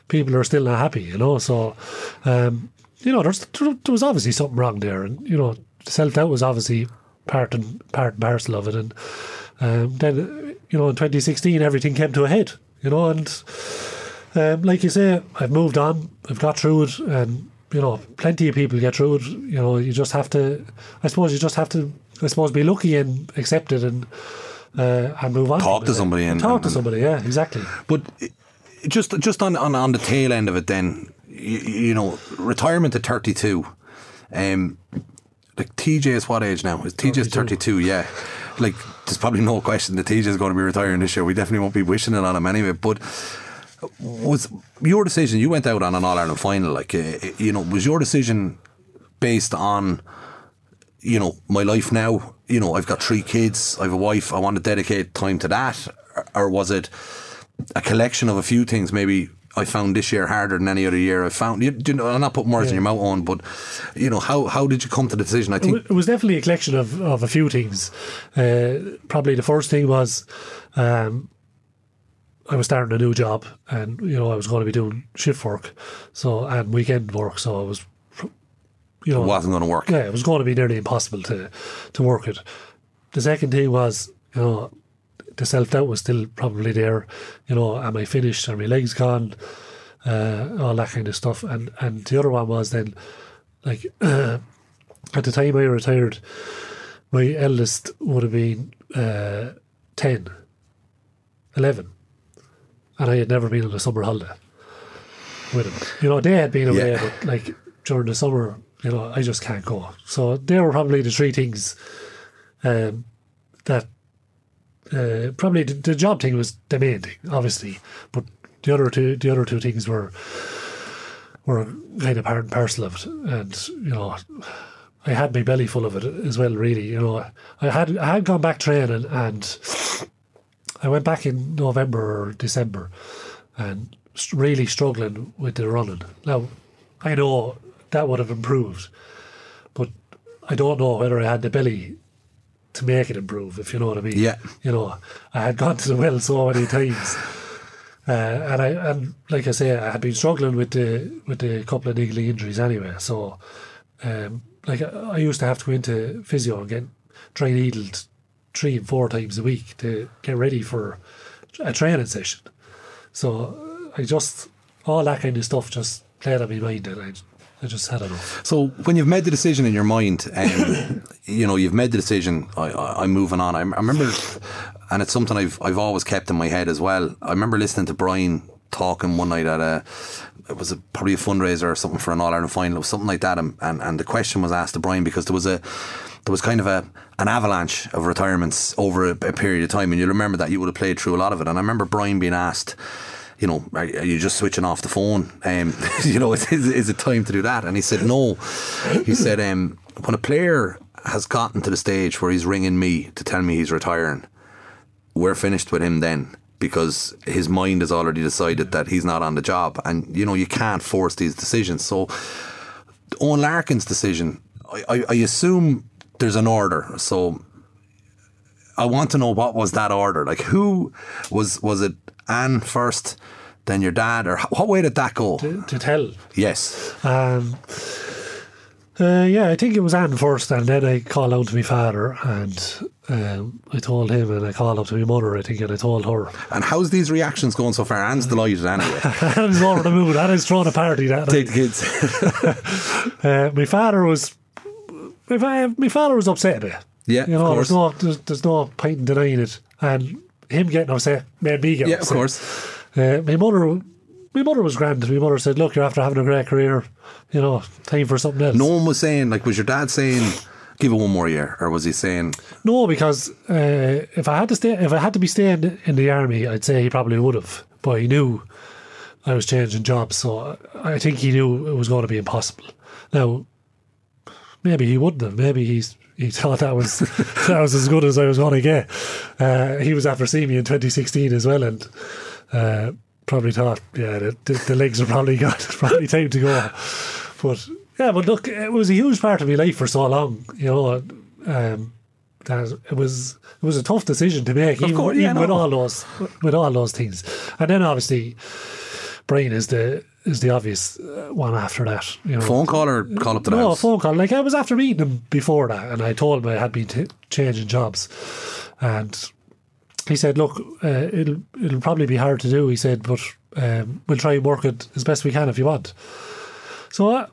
people are still not happy, you know. So, um, you know, there's, there was obviously something wrong there. And, you know, self doubt was obviously part and part and parcel of it. And um, then, you know, in 2016, everything came to a head, you know. And um, like you say, I've moved on, I've got through it. And, you know, plenty of people get through it. You know, you just have to, I suppose, you just have to, I suppose, be lucky and accept it and uh, and move on. Talk to somebody and talk to somebody. Yeah, exactly. But just just on, on, on the tail end of it, then you, you know, retirement at thirty two. Um, like TJ is what age now? Is TJ is 32, yeah. Like, there's probably no question that TJ is going to be retiring this year. We definitely won't be wishing it on him anyway. But was your decision, you went out on an All Ireland final, like, uh, you know, was your decision based on you know, my life now, you know, I've got three kids, I have a wife, I want to dedicate time to that? Or was it a collection of a few things maybe I found this year harder than any other year I found. You, you know, I'm not putting words yeah. in your mouth on, but you know, how how did you come to the decision? I think it was definitely a collection of, of a few things. Uh, probably the first thing was um, I was starting a new job, and you know I was going to be doing shift work, so and weekend work, so I was you know, it wasn't going to work. Yeah, it was going to be nearly impossible to to work it. The second thing was, you know, the self doubt was still probably there. You know, am I finished? Are my legs gone? Uh, all that kind of stuff. And and the other one was then, like, uh, at the time I retired, my eldest would have been uh, 10, 11. and I had never been on a summer holiday with him. You know, they had been away, yeah. but like during the summer, you know, I just can't go. So they were probably the three things um, that uh, probably the, the, job thing was the main thing, obviously, but the other two the other two things were were kind of part and parcel of it, and you know. I had my belly full of it as well. Really, you know, I had I had gone back training, and I went back in November or December, and really struggling with the running. Now, I know that would have improved. But I don't know whether I had the belly to make it improve, if you know what I mean. Yeah. You know, I had gone to the well so many times. Uh, and I and like I say, I had been struggling with the with the couple of niggly injuries anyway. So, um, like I, I used to have to go into physio and get dry needled three and four times a week to get ready for a training session. So I just all that kind of stuff just played on my mind, and I I just had enough. So when you've made the decision in your mind, um, you know you've made the decision. I, am moving on. I, I, remember, and it's something I've I've always kept in my head as well. I remember listening to Brian talking one night at a it was a, probably a fundraiser or something for an All Ireland final, something like that. And, and and the question was asked to Brian because there was a there was kind of a an avalanche of retirements over a, a period of time, and you remember that you would have played through a lot of it. And I remember Brian being asked you know, are, are you just switching off the phone? Um, you know, is, is, it time to do that? And he said, no. He said, um, when a player has gotten to the stage where he's ringing me to tell me he's retiring, we're finished with him then because his mind has already decided that he's not on the job. And, you know, you can't force these decisions. So, Eoin Larkin's decision, I, I, I assume there's an order. So I want to know what was that order? Like who was was it Anne first, then your dad, or what way did that go? to, to tell. Yes. Um, uh, yeah, I think it was Anne first, and then I called out to my father, and um, I told him, and I called up to my mother, I think, and I told her. And how's these reactions going so far? Anne's delighted anyway. Anne's over the moon. Anne's throwing a party that Take the kids. Uh, my father was. My, my father was upset a bit. Yeah, you of know, course. there's no, there's, there's no point in denying it, and him getting upset made me get yeah, of course. Uh, my mother, my mother was grand. My mother said, "Look, you're after having a great career. You know, time for something else." No one was saying like, was your dad saying, "Give it one more year," or was he saying, No, because uh, if I had to stay, if I had to be staying in the army, I'd say he probably would have. But he knew I was changing jobs, so I think he knew it was going to be impossible. Now, maybe he wouldn't have. Maybe he's he thought that was that was as good as I was going to get. Uh, he was after seeing me in 2016 as well, and uh, probably thought, yeah, the, the, the legs are probably got probably time to go. But yeah, but look, it was a huge part of my life for so long. You know, um, that it was it was a tough decision to make, even, course, yeah, even with no. all those with all those things. And then obviously, Brian is the is the obvious uh, one after that. You know, phone call or call up the no, house? phone call. Like I was after meeting him before that, and I told him I had been t- changing jobs, and he said, "Look, uh, it'll it'll probably be hard to do." He said, "But um, we'll try and work it as best we can if you want." So I,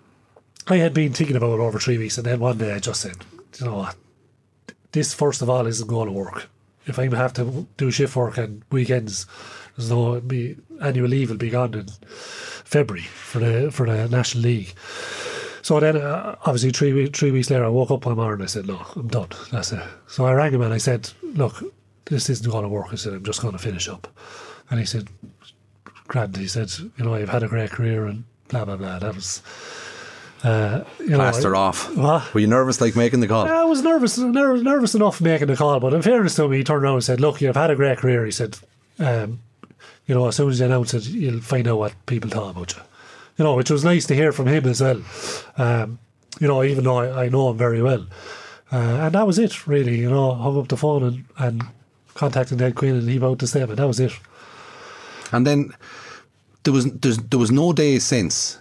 I had been thinking about it over three weeks, and then one day I just said, "You know what? This first of all isn't going to work. If I have to do shift work and weekends, there's no be annual leave will be gone in February for the for the National League." So then, uh, obviously, three three weeks later, I woke up one morning and I said, "No, I'm done. That's it." So I rang him and I said, "Look, this isn't going to work." I said, "I'm just going to finish up." And he said, "Grand." He said, "You know, I've had a great career and blah blah blah." That was, uh, you know, Plaster I- off. What? Were you nervous like making the call? I was nervous, nervous, nervous enough making the call. But in fairness to him, he turned around and said, "Look, you've had a great career." He said, um, "You know, as soon as you announce it, you'll find out what people thought about you." You know, which was nice to hear from him as well. Um, you know, even though I, I know him very well, uh, and that was it. Really, you know, hung up the phone and, and contacted Ned Quinn, and he wrote the statement. That was it. And then there was there was no day since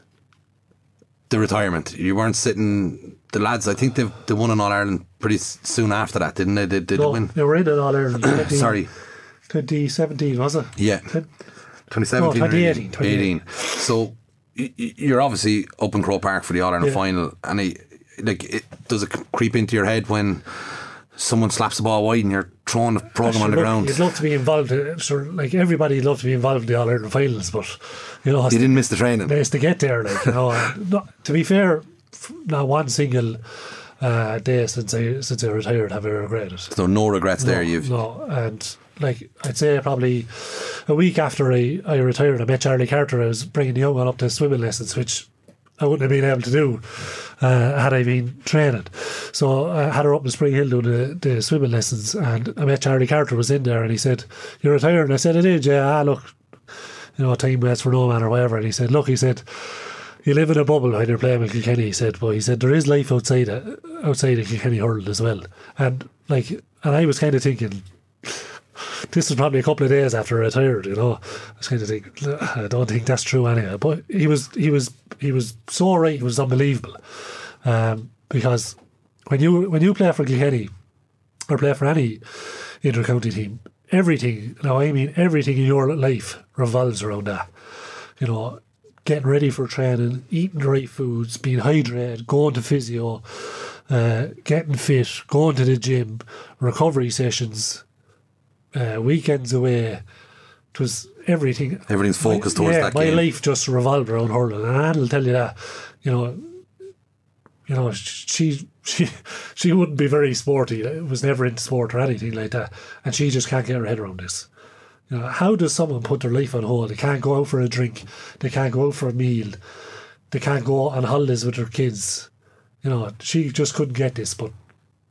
the retirement. You weren't sitting. The lads, I think they they won an All Ireland pretty soon after that, didn't they? Did, did they win? they were in all Ireland. Sorry, 2017 was it? yeah, 2017, No, or 2018, 18. So you're obviously up in Croke Park for the All Ireland Yeah. final, and I, like, it, does it creep into your head when someone slaps the ball wide and you're throwing the program on the Look, ground? You'd love to be involved. In, sure, like everybody, would love to be involved in the All Ireland finals, but you know, You didn't miss the training. nice to get there. Like you know, not, to be fair, not one single uh, day since I since I retired have I regretted. So no regrets there. You've no, and like I'd say probably a week after I, I retired, I met Charlie Carter. I was bringing the young one up to swimming lessons, which I wouldn't have been able to do uh, had I been training. So I had her up in Spring Hill doing the, the swimming lessons, and I met Charlie Carter was in there, and he said, "You're retired." And I said, "It is, yeah." Ah, look, you know, time waits for no man or whatever. And he said, "Look," he said. You live in a bubble when you're playing with Kilkenny, he said, but he said there is life outside outside of Kilkenny hurling as well. And like and I was kind of thinking this was probably a couple of days after I retired, you know. I was kind of thinking, I don't think that's true anyway. But he was, he was, he was so right. It was unbelievable, um, because when you when you play for Kilkenny or play for any inter-county team, everything. Now I mean everything in your life revolves around that. You know, getting ready for training, eating the right foods, being hydrated, going to physio, uh, getting fit, going to the gym, recovery sessions, uh, weekends away. It was everything. Everything's focused towards yeah, that my game. life just revolved around hurling, and Anne will tell you that. You know, you know, she she she wouldn't be very sporty. It was never into sport or anything like that, and she just can't get her head around this. You know, how does someone put their life on hold? They can't go out for a drink. They can't go out for a meal. They can't go on holidays with their kids. You know, she just couldn't get this. But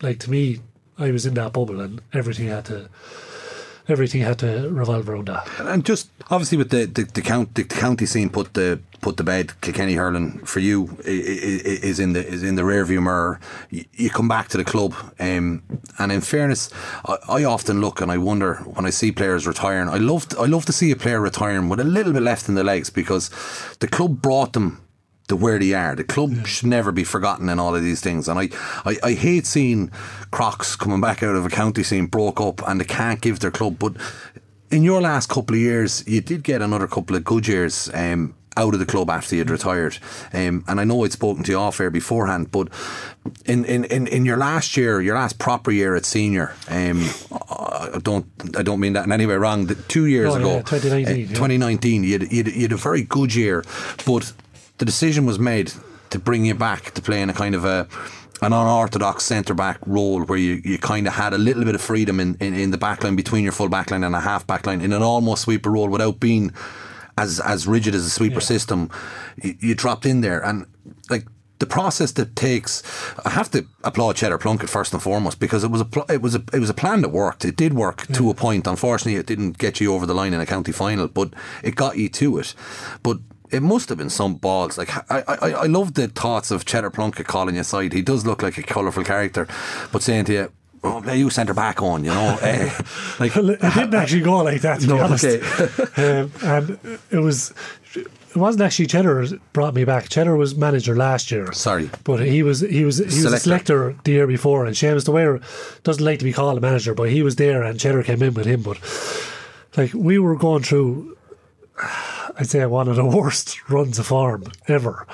like to me, I was in that bubble, and everything had to everything had to revolve around that. And just obviously with the the, the, count, the county scene put the put the bed Kilkenny hurling for you is in the is in the rearview mirror. You, come back to the club, um, and in fairness, I, I, often look and I wonder when I see players retiring. I love I love to see a player retiring with a little bit left in the legs because the club brought them to where they are. The club yeah. should never be forgotten in all of these things. And I, I, I hate seeing Crocs coming back out of a county scene broke up and they can't give their club. But in your last couple of years, you did get another couple of good years. Um, out of the club after you'd retired. Um, and I know I'd spoken to you off air beforehand, but in, in, in, in your last year, your last proper year at senior, um, I don't I don't mean that in any way wrong. The two years ago, yeah, 2019, uh, yeah. 2019, you had, you, had, you had a very good year, but the decision was made to bring you back to play in a kind of a an unorthodox centre back role where you, you kind of had a little bit of freedom in, in, in the backline between your full backline and a half backline in an almost sweeper role without being as as rigid as a sweeper yeah. system. You, you, dropped in there and like the process that takes. I have to applaud Cheddar Plunkett first and foremost because it was a pl- it was a it was a plan that worked. It did work yeah. to a point. Unfortunately, it didn't get you over the line in a county final, but it got you to it. But it must have been some balls. Like I, I, I love the thoughts of Cheddar Plunkett calling you aside. He does look like a colourful character, but saying to you, "Oh, play you centre back on," you know. uh, like it didn't actually go like that. To no, be honest. Okay. um, and it was. It wasn't actually Cheddar brought me back. Cheddar was manager last year. Sorry, but he was he was he was selector. a selector the year before, and Seamus Dwyer doesn't like to be called a manager, but he was there, and Cheddar came in with him. But like we were going through I'd say one of the worst runs of form ever.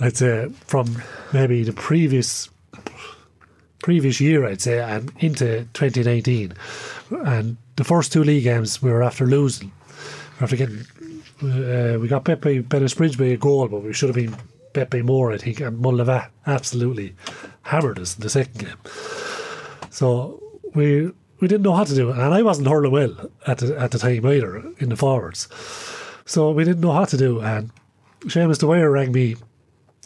I'd say from maybe the previous previous year, I'd say, and into 2019. And the first two league games, we were after losing. After getting, uh, we got bet by Bennettsbridge by a goal, but we should have been bet by more, I think. And Mullinavat absolutely hammered us in the second game. So we we didn't know how to do it, and I wasn't hurling well at the at the time either in the forwards. So we didn't know how to do. And Seamus Dwyer rang me,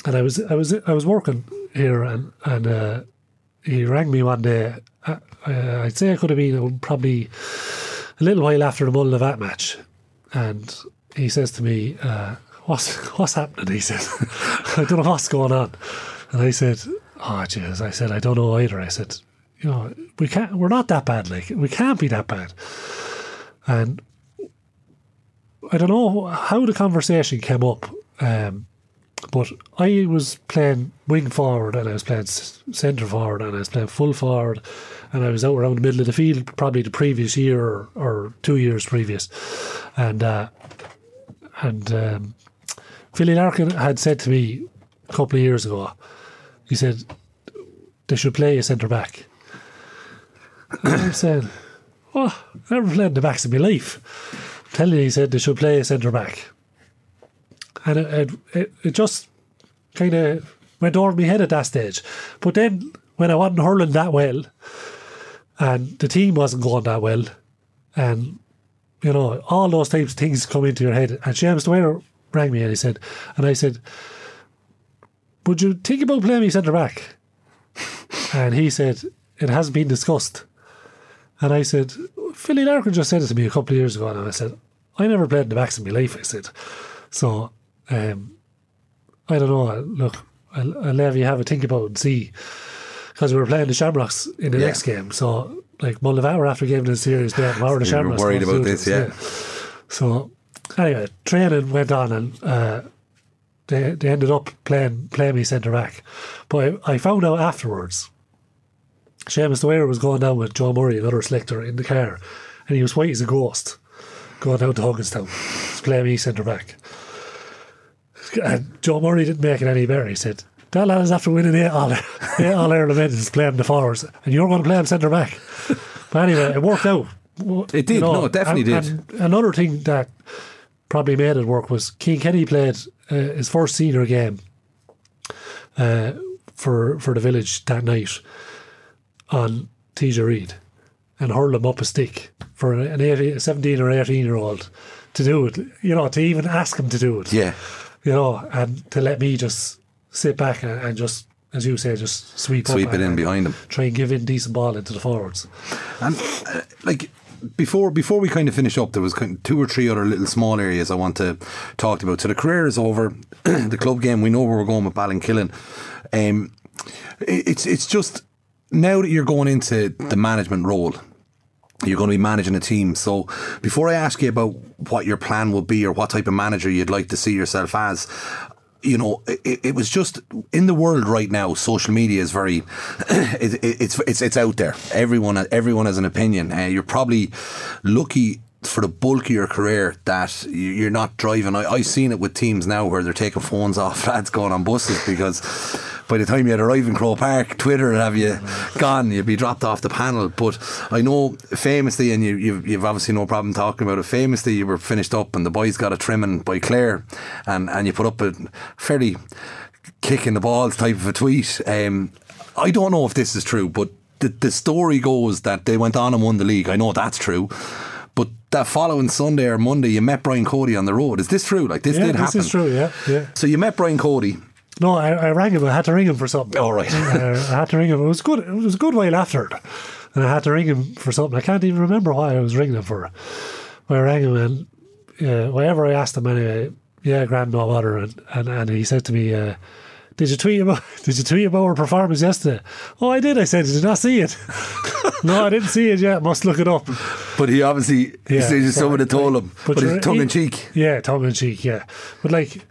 and I was I was I was working here, and and uh, he rang me one day. Uh, uh I'd say I could have been probably a little while after the Mullinavat match, and he says to me, uh, "What's what's happening?" He said, "I don't know what's going on," and I said, "Oh, jeez," I said, "I don't know either." I said, "You know, we can't. We're not that bad. Like we can't be that bad." And I don't know how the conversation came up, um, but I was playing wing forward and I was playing centre forward and I was playing full forward and I was out around the middle of the field probably the previous year or, or two years previous, and uh, and um, Philly Larkin had said to me a couple of years ago, he said they should play a centre back. And I'm saying, oh, I never played in the backs in my life he said they should play a centre back. And it, it, it just kind of went over my head at that stage. But then when I wasn't hurling that well, and the team wasn't going that well, and you know, all those types of things come into your head. And James Dwyer rang me and he said, and I said, Would you think about playing me centre back? and he said, It hasn't been discussed. And I said, Philly Larkin just said it to me a couple of years ago, and I said, I never played in the backs in my life. I said, so um, I don't know. Look, I'll, I'll let you have a think about it and see, because we were playing the Shamrocks in the yeah. next game. So like Mullinavat were after giving the series bet, we were the Shamrocks. Worried about this, yeah. yeah. So anyway, training went on and. Uh, they, they ended up playing playing me centre back, but I, I found out afterwards Seamus Dwyer was going down with John Murray, another selector, in the car, and he was white as a ghost going down to Hugginstown to play me centre back. And Joe Murray didn't make it any better. He said, That lad is after winning eight All, eight all Ireland events playing the forwards, and you're going to play him centre back. But anyway, it worked out. It did, you know, no, it definitely and, did. And another thing that probably made it work was Cian Kenny played uh, his first senior game uh, for for the village that night on TJ Reid and hurl him up a stick for an 18, 17 or 18 year old to do it, you know, to even ask him to do it. Yeah. You know, and to let me just sit back and, and just, as you say, just sweep Sweep it in behind him. Try and give in decent ball into the forwards. And, uh, like, before before we kind of finish up, there was kind of two or three other little small areas I want to talk about. So the career is over. the club game, we know where we're going with Ballinkillen. Um, it- it's it's just now that you're going into the management role. You're going to be managing a team. So, before I ask you about what your plan will be or what type of manager you'd like to see yourself as, you know, it, it was just in the world right now. Social media is very, it, it, it's it's it's out there. Everyone everyone has an opinion. Uh, you're probably lucky for the bulk of your career that you- you're not driving. I, I've seen it with teams now where they're taking phones off lads going on buses because by the time you arrive in Croke Park, Twitter would have you gone. You'd be dropped off the panel. But I know famously, and you, you've, you've obviously no problem talking about it. Famously, you were finished up, and the boys got a trimming by Clare, and and you put up a fairly kicking the balls type of a tweet. Um, I don't know if this is true, but the, the story goes that they went on and won the league. I know that's true. But that following Sunday or Monday, you met Brian Cody on the road. Is this true? Like this Yeah, did happen. this is true. Yeah, yeah. So you met Brian Cody. No, I, I rang him. I had to ring him for something. All right. uh, I had to ring him. It was good. It was a good while after it, and I had to ring him for something. I can't even remember why I was ringing him for. But I rang him and uh, whatever I asked him anyway. Yeah, grand no bother, and, and and he said to me. Uh, did you tweet about Did you tweet about our performance yesterday? Oh, I did. I said, did you not see it? no, I didn't see it yet. Must look it up. But he obviously Yeah, he said someone had told him. But, it's tongue in cheek. Yeah, tongue in cheek. Yeah, but like,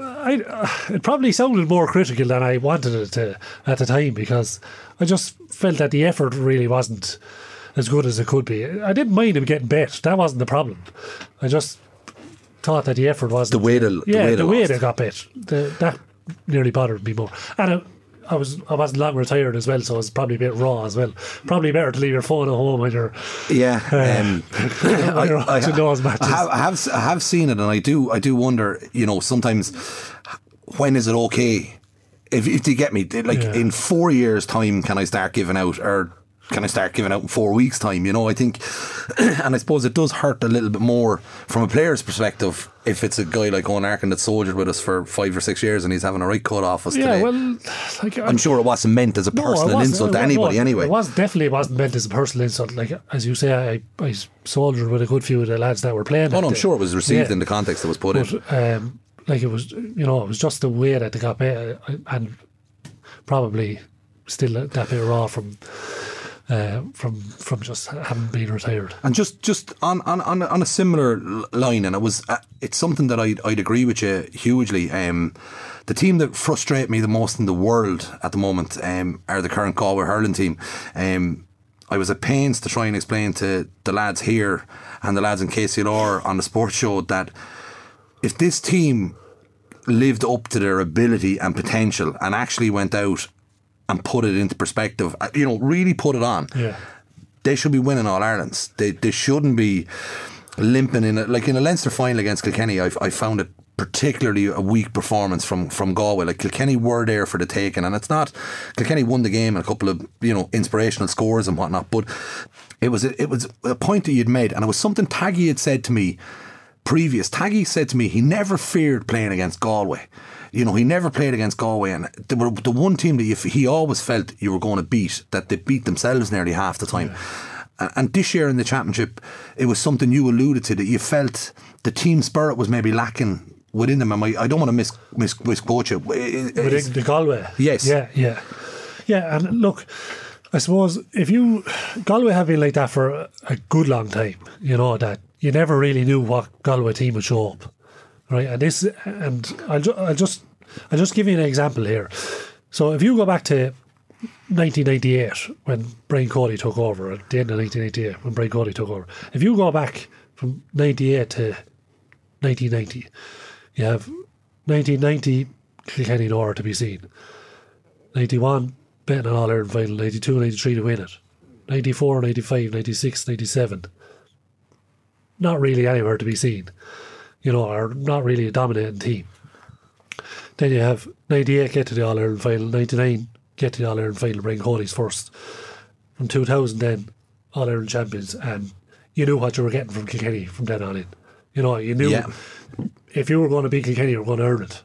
I uh, it probably sounded more critical than I wanted it to at the time because I just felt that the effort really wasn't as good as it could be. I didn't mind him getting bet. That wasn't the problem. I just thought that the effort wasn't The way they- the yeah way they the way they got bet. The, that nearly bothered me more. And I, I was I wasn't long retired as well, so it was probably a bit raw as well. Probably better to leave your phone at home when you're Yeah, um, when you're those matches. I have, I have I have seen it, and I do I do wonder. You know, sometimes when is it okay? If, if you get me, like Yeah. in four years' time, can I start giving out, or can I start giving out in four weeks' time? You know, I think, and I suppose it does hurt a little bit more from a player's perspective if it's a guy like Eoin Larkin that soldiered with us for five or six years and he's having a right cut off us yeah, today. well, like I'm sure it wasn't meant as a No, personal insult to anybody. no, anyway, it was definitely wasn't meant as a personal insult. Like as you say, I, I soldiered with a good few of the lads that were playing. oh no, I'm day. sure it was received Yeah. in the context it was put in. Um, like it was, you know, it was just the way that they got paid, uh, and probably still a- that bit raw from. Uh, from from just having been retired, And just just on on, on, a- on a similar line, and it was uh, it's something that I'd, I'd agree with you hugely. Um, the team that frustrate me the most in the world at the moment um, are the current Galway hurling team. Um, I was at pains to try and explain to the lads here and the lads in KCLR on the sports show that if this team lived up to their ability and potential and actually went out and put it into perspective, uh, you know, really put it on yeah, they should be winning all Ireland's. They they shouldn't be limping in it. Like in a Leinster final against Kilkenny, I I found it particularly a weak performance from from Galway. Like Kilkenny were there for the taking, and it's not Kilkenny won the game and a couple of you know inspirational scores and whatnot, but it was a, it was a point that you'd made, and it was something Taggy had said to me previous. Taggy said to me he never feared playing against Galway. You know, he never played against Galway, and they were the one team that you, he always felt you were going to beat, that they beat themselves nearly half the time. And, and this year in the championship, it was something you alluded to that you felt the team spirit was maybe lacking within them. And I, I don't want to mis, mis, misquote you. It- within the Galway. Yes. Yeah, yeah, yeah. And look, I suppose if you Galway have been like that for a good long time, you know that you never really knew what Galway team would show up, right? And this, and I'll, ju- I'll just I'll just give you an example here. So if you go back to 1998 when Brian Cody took over, at the end of 1988 when Brian Cody took over, if you go back from 98 to 1990, you have 1990 Kilkenny Nora to be seen. 91 betting an All Ireland final, 92 93 to win it. 94, 95, 96, 97. Not really anywhere to be seen, you know, are not really a dominating team. Then you have 98 get to the All Ireland final, 99 get to the All Ireland final, bring Cody's first. From 2000, then All Ireland champions, and you knew what you were getting from Kilkenny from then on in. You know, you knew Yeah. if you were going to beat Kilkenny, you were going to earn it.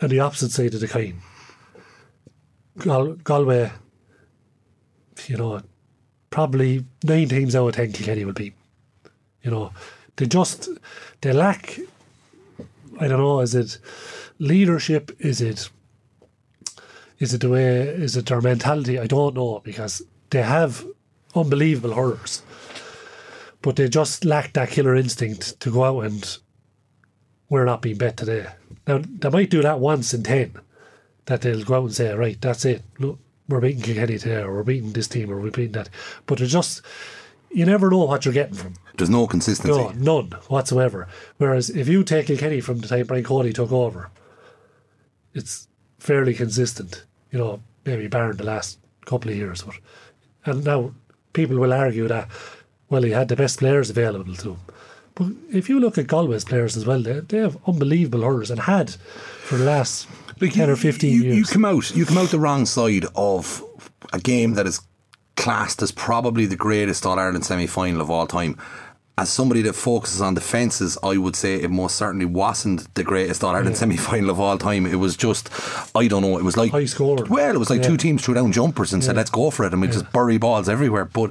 And the opposite side of the coin, Gal- Galway, you know, probably nine teams out of ten Kilkenny would beat. You know, they just they lack. I don't know. Is it leadership? Is it is it the way? Is it their mentality? I don't know because they have unbelievable hurlers, but they just lack that killer instinct to go out and we're not being bet today. Now they might do that once in ten, that they'll go out and say, right, that's it. Look, we're beating Kilkenny today, or we're beating this team, or we're beating that. But they're just you never know what you're getting from. There's no consistency. No, none whatsoever. Whereas if you take Kilkenny from the time Brian Cody took over, it's fairly consistent. You know, maybe barring the last couple of years, but and now people will argue that well he had the best players available to him. But if you look at Galway's players as well, they, they have unbelievable hurlers and had for the last Like, ten you- or fifteen you, years. You come out, you come out the wrong side of a game that is classed as probably the greatest All Ireland semi final of all time. As somebody that focuses on defences, I would say it most certainly wasn't the greatest All Ireland semi final of all time. It was just, I don't know, it was like High scoring. Well, it was like Yeah. two teams threw down jumpers and said, "Let's go for it," and we just bury balls everywhere. But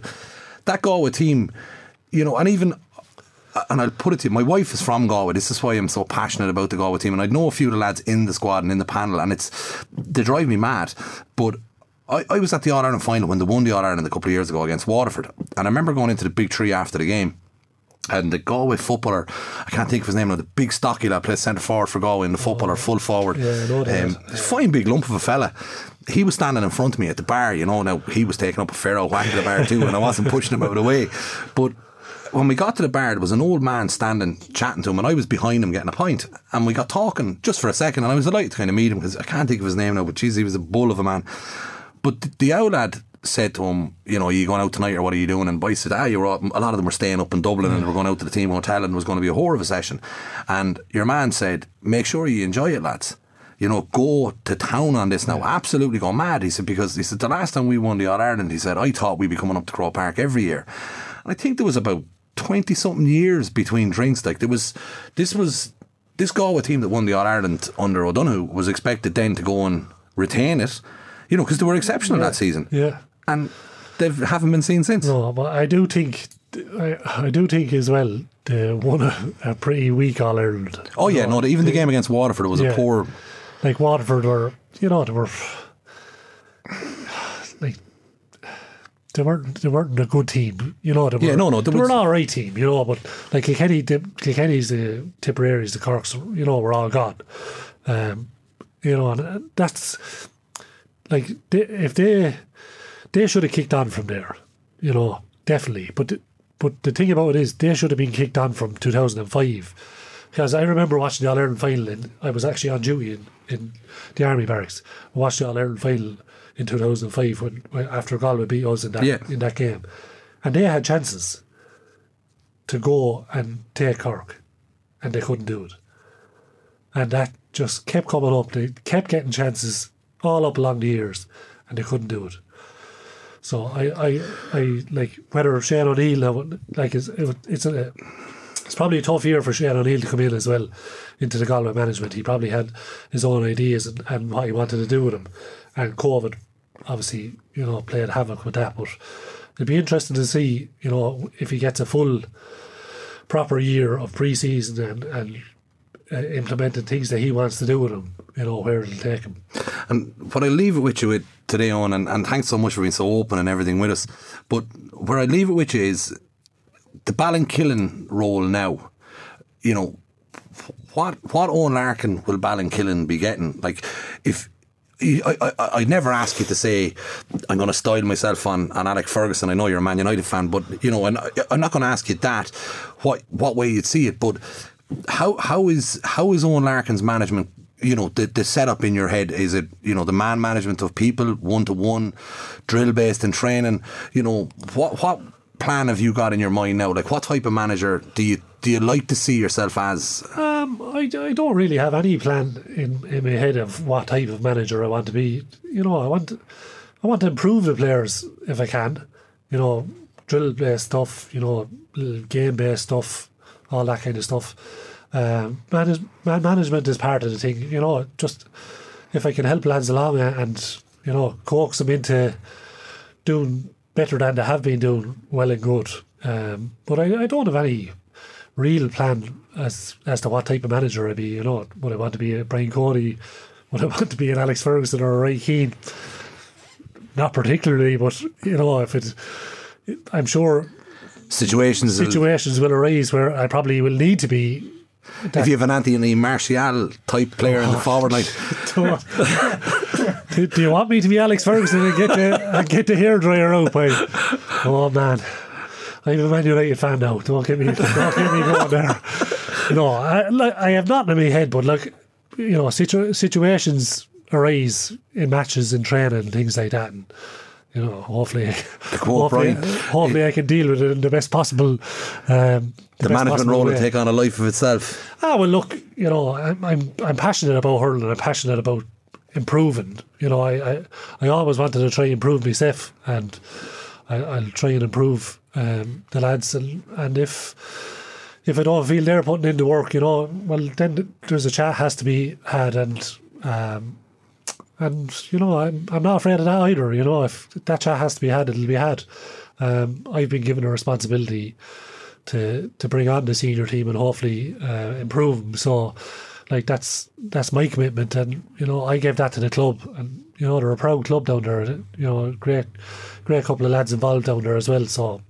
that Galway team, you know, and even and I'll put it to you, my wife is from Galway. This is why I'm so passionate about the Galway team. And I know a few of the lads in the squad and in the panel, and it's they drive me mad. But I, I was at the All Ireland final when they won the All Ireland a couple of years ago against Waterford. And I remember going into the big tree after the game. And the Galway footballer, I can't think of his name now, the big stocky lad plays centre forward for Galway and the footballer full forward. Yeah, that. Um, fine big lump of a fella. He was standing in front of me at the bar, you know. Now he was taking up a fair old whack at the bar too, and I wasn't pushing him out of the way. But when we got to the bar, there was an old man standing chatting to him, and I was behind him getting a pint. And we got talking just for a second, and I was delighted to kind of meet him because I can't think of his name now, but geez, he was a bull of a man. But the, the old lad said to him, you know, are you going out tonight or what are you doing? And Boy said, ah, you're all, a lot of them were staying up in Dublin and they were going out to the team hotel and it was going to be a horror of a session. And your man said, make sure you enjoy it, lads. You know, go to town on this now. Absolutely go mad. He said, because he said, the last time we won the All Ireland, he said, I thought we'd be coming up to Croke Park every year. And I think there was about 20 something years between drinks. Like there was, this was, this Galway team that won the All Ireland under O'Donoghue was expected then to go and retain it, you know, because they were exceptional that season. yeah. And they haven't been seen since. No, but I do think I, I do think as well they won a, a pretty weak All Ireland. Oh, yeah, No, no, even the game against Waterford was a poor. like Waterford were you know they were like they weren't they weren't a good team you know they were, Yeah, no, no, they there were was- an all right team you know but like Kilkenny the, Kilkenny's the Tipperary's the Corks you know we're all gone um, you know and uh, that's like they, if they they should have kicked on from there you know definitely but the, but the thing about it is they should have been kicked on from 2005 because I remember watching the All Ireland final and I was actually on duty in, in the army barracks I watched the All Ireland final in 2005 when, when after Galway beat us in that Yeah. in that game and they had chances to go and take Cork and they couldn't do it and that just kept coming up. They kept getting chances all up along the years, and they couldn't do it. So I, I, I like whether Shane O'Neill like it's, it's a, it's probably a tough year for Shane O'Neill to come in as well into the Galway management. He probably had his own ideas and, and what he wanted to do with them, and COVID obviously you know played havoc with that. But it'd be interesting to see you know if he gets a full proper year of pre-season and and uh, implementing things that he wants to do with him, you know, where it'll take him. And what I leave it with you with today on, and, and thanks so much for being so open and everything with us. But where I leave it with you is the Ballinkillen role now. You know, what what Eoin Larkin will Ballinkillen be getting? Like, if I, I, I never ask you to say I'm going to style myself on, on Alex Ferguson. I know you're a Man United fan, but you know, and I- I'm not going to ask you that. What what way you'd see it, but how how is how is Eoin Larkin's management? You know, the the setup in your head is it you know the man management of people one to one, drill based and training. You know what what plan have you got in your mind now? Like, what type of manager do you do you like to see yourself as? Um, I, I don't really have any plan in, in my head of what type of manager I want to be. You know, I want I want to improve the players if I can. You know, drill based stuff. You know, game based stuff, all that kind of stuff. Um, manage, man management is part of the thing. You know, just if I can help lads along and you know coax them into doing better than they have been doing, well and good. Um, but I, I don't have any real plan as as to what type of manager I'd be. You know, would I want to be a Brian Cody? Would I want to be an Alex Ferguson or a Roy Keane? Not particularly, but you know, if it, I'm sure Situations. situations will arise where I probably will need to be. If you have an Anthony Martial type player in the oh, forward line, do, do you want me to be Alex Ferguson and get the and get the hairdryer out? By, oh man, I'm a Man United fan now. Don't get me, don't get me going there. Know, I, like, I have nothing in my head, but like, you know, situ- situations arise in matches and training and things like that. And, you know, hopefully, hopefully, hopefully I can deal with it in the best possible. Um, the best management role will take on a life of itself. Ah, well, look, you know, I'm I'm, I'm passionate about hurling. I'm passionate about improving. You know, I, I, I always wanted to try and improve myself, and I, I'll try and improve um, the lads. And, and if if I don't feel they're putting in the work, you know, well, then there's a chat has to be had, and um, and you know, I'm I'm not afraid of that either. You know, if that chat has to be had, it'll be had. Um, I've been given a responsibility to to bring on the senior team and hopefully uh, improve them. So, like that's that's my commitment, and you know I gave that to the club, and you know they're a proud club down there. You know, great great couple of lads involved down there as well. So,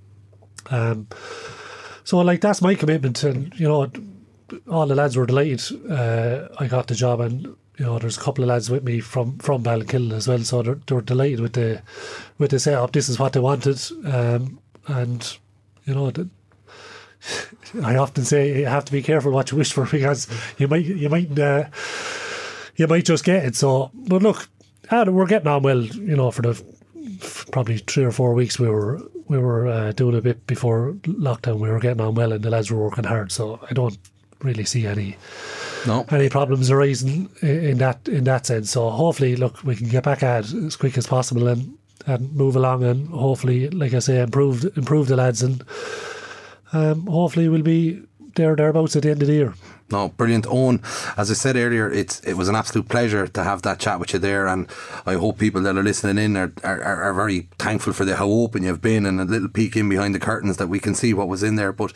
um, so like that's my commitment, and you know all the lads were delighted. Uh, I got the job, and you know there's a couple of lads with me from from Ballinkillen as well, so they're, they were delighted with the with the setup. This is what they wanted, um, and you know. The, I often say you have to be careful what you wish for because you might you might uh, you might just get it. So, but look, we're getting on well. You know, for the probably three or four weeks we were we were uh, doing a bit before lockdown. We were getting on well, and the lads were working hard. So I don't really see any No, any problems arising in that in that sense. So hopefully, look, we can get back at as quick as possible and and move along and hopefully, like I say, improve improve the lads and um, hopefully we'll be there thereabouts at the end of the year. No, brilliant, Eoin. As I said earlier, it's it was an absolute pleasure to have that chat with you there, and I hope people that are listening in are are, are very thankful for the how open you've been and a little peek in behind the curtains that we can see what was in there. But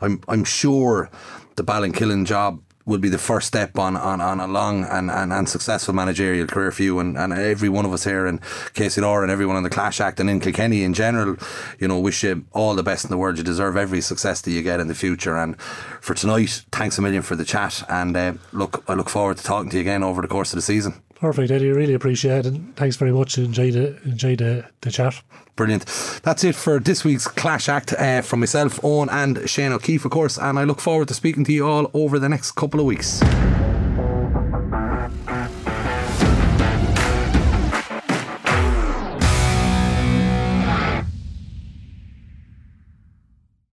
I'm I'm sure the Ballinkillen job will be the first step on, on, on a long and, and, and successful managerial career for you and, and every one of us here in KCR and everyone on the Clash Act and in Kilkenny in general, you know, wish you all the best in the world. You deserve every success that you get in the future. And for tonight, thanks a million for the chat. And uh, look, I look forward to talking to you again over the course of the season. Perfect, Eddie. Really appreciate it. And thanks very much. Enjoy the enjoy the, the chat. Brilliant. That's it for this week's Clash Act uh, from myself, Eoin, and Shane O'Keefe, of course. And I look forward to speaking to you all over the next couple of weeks.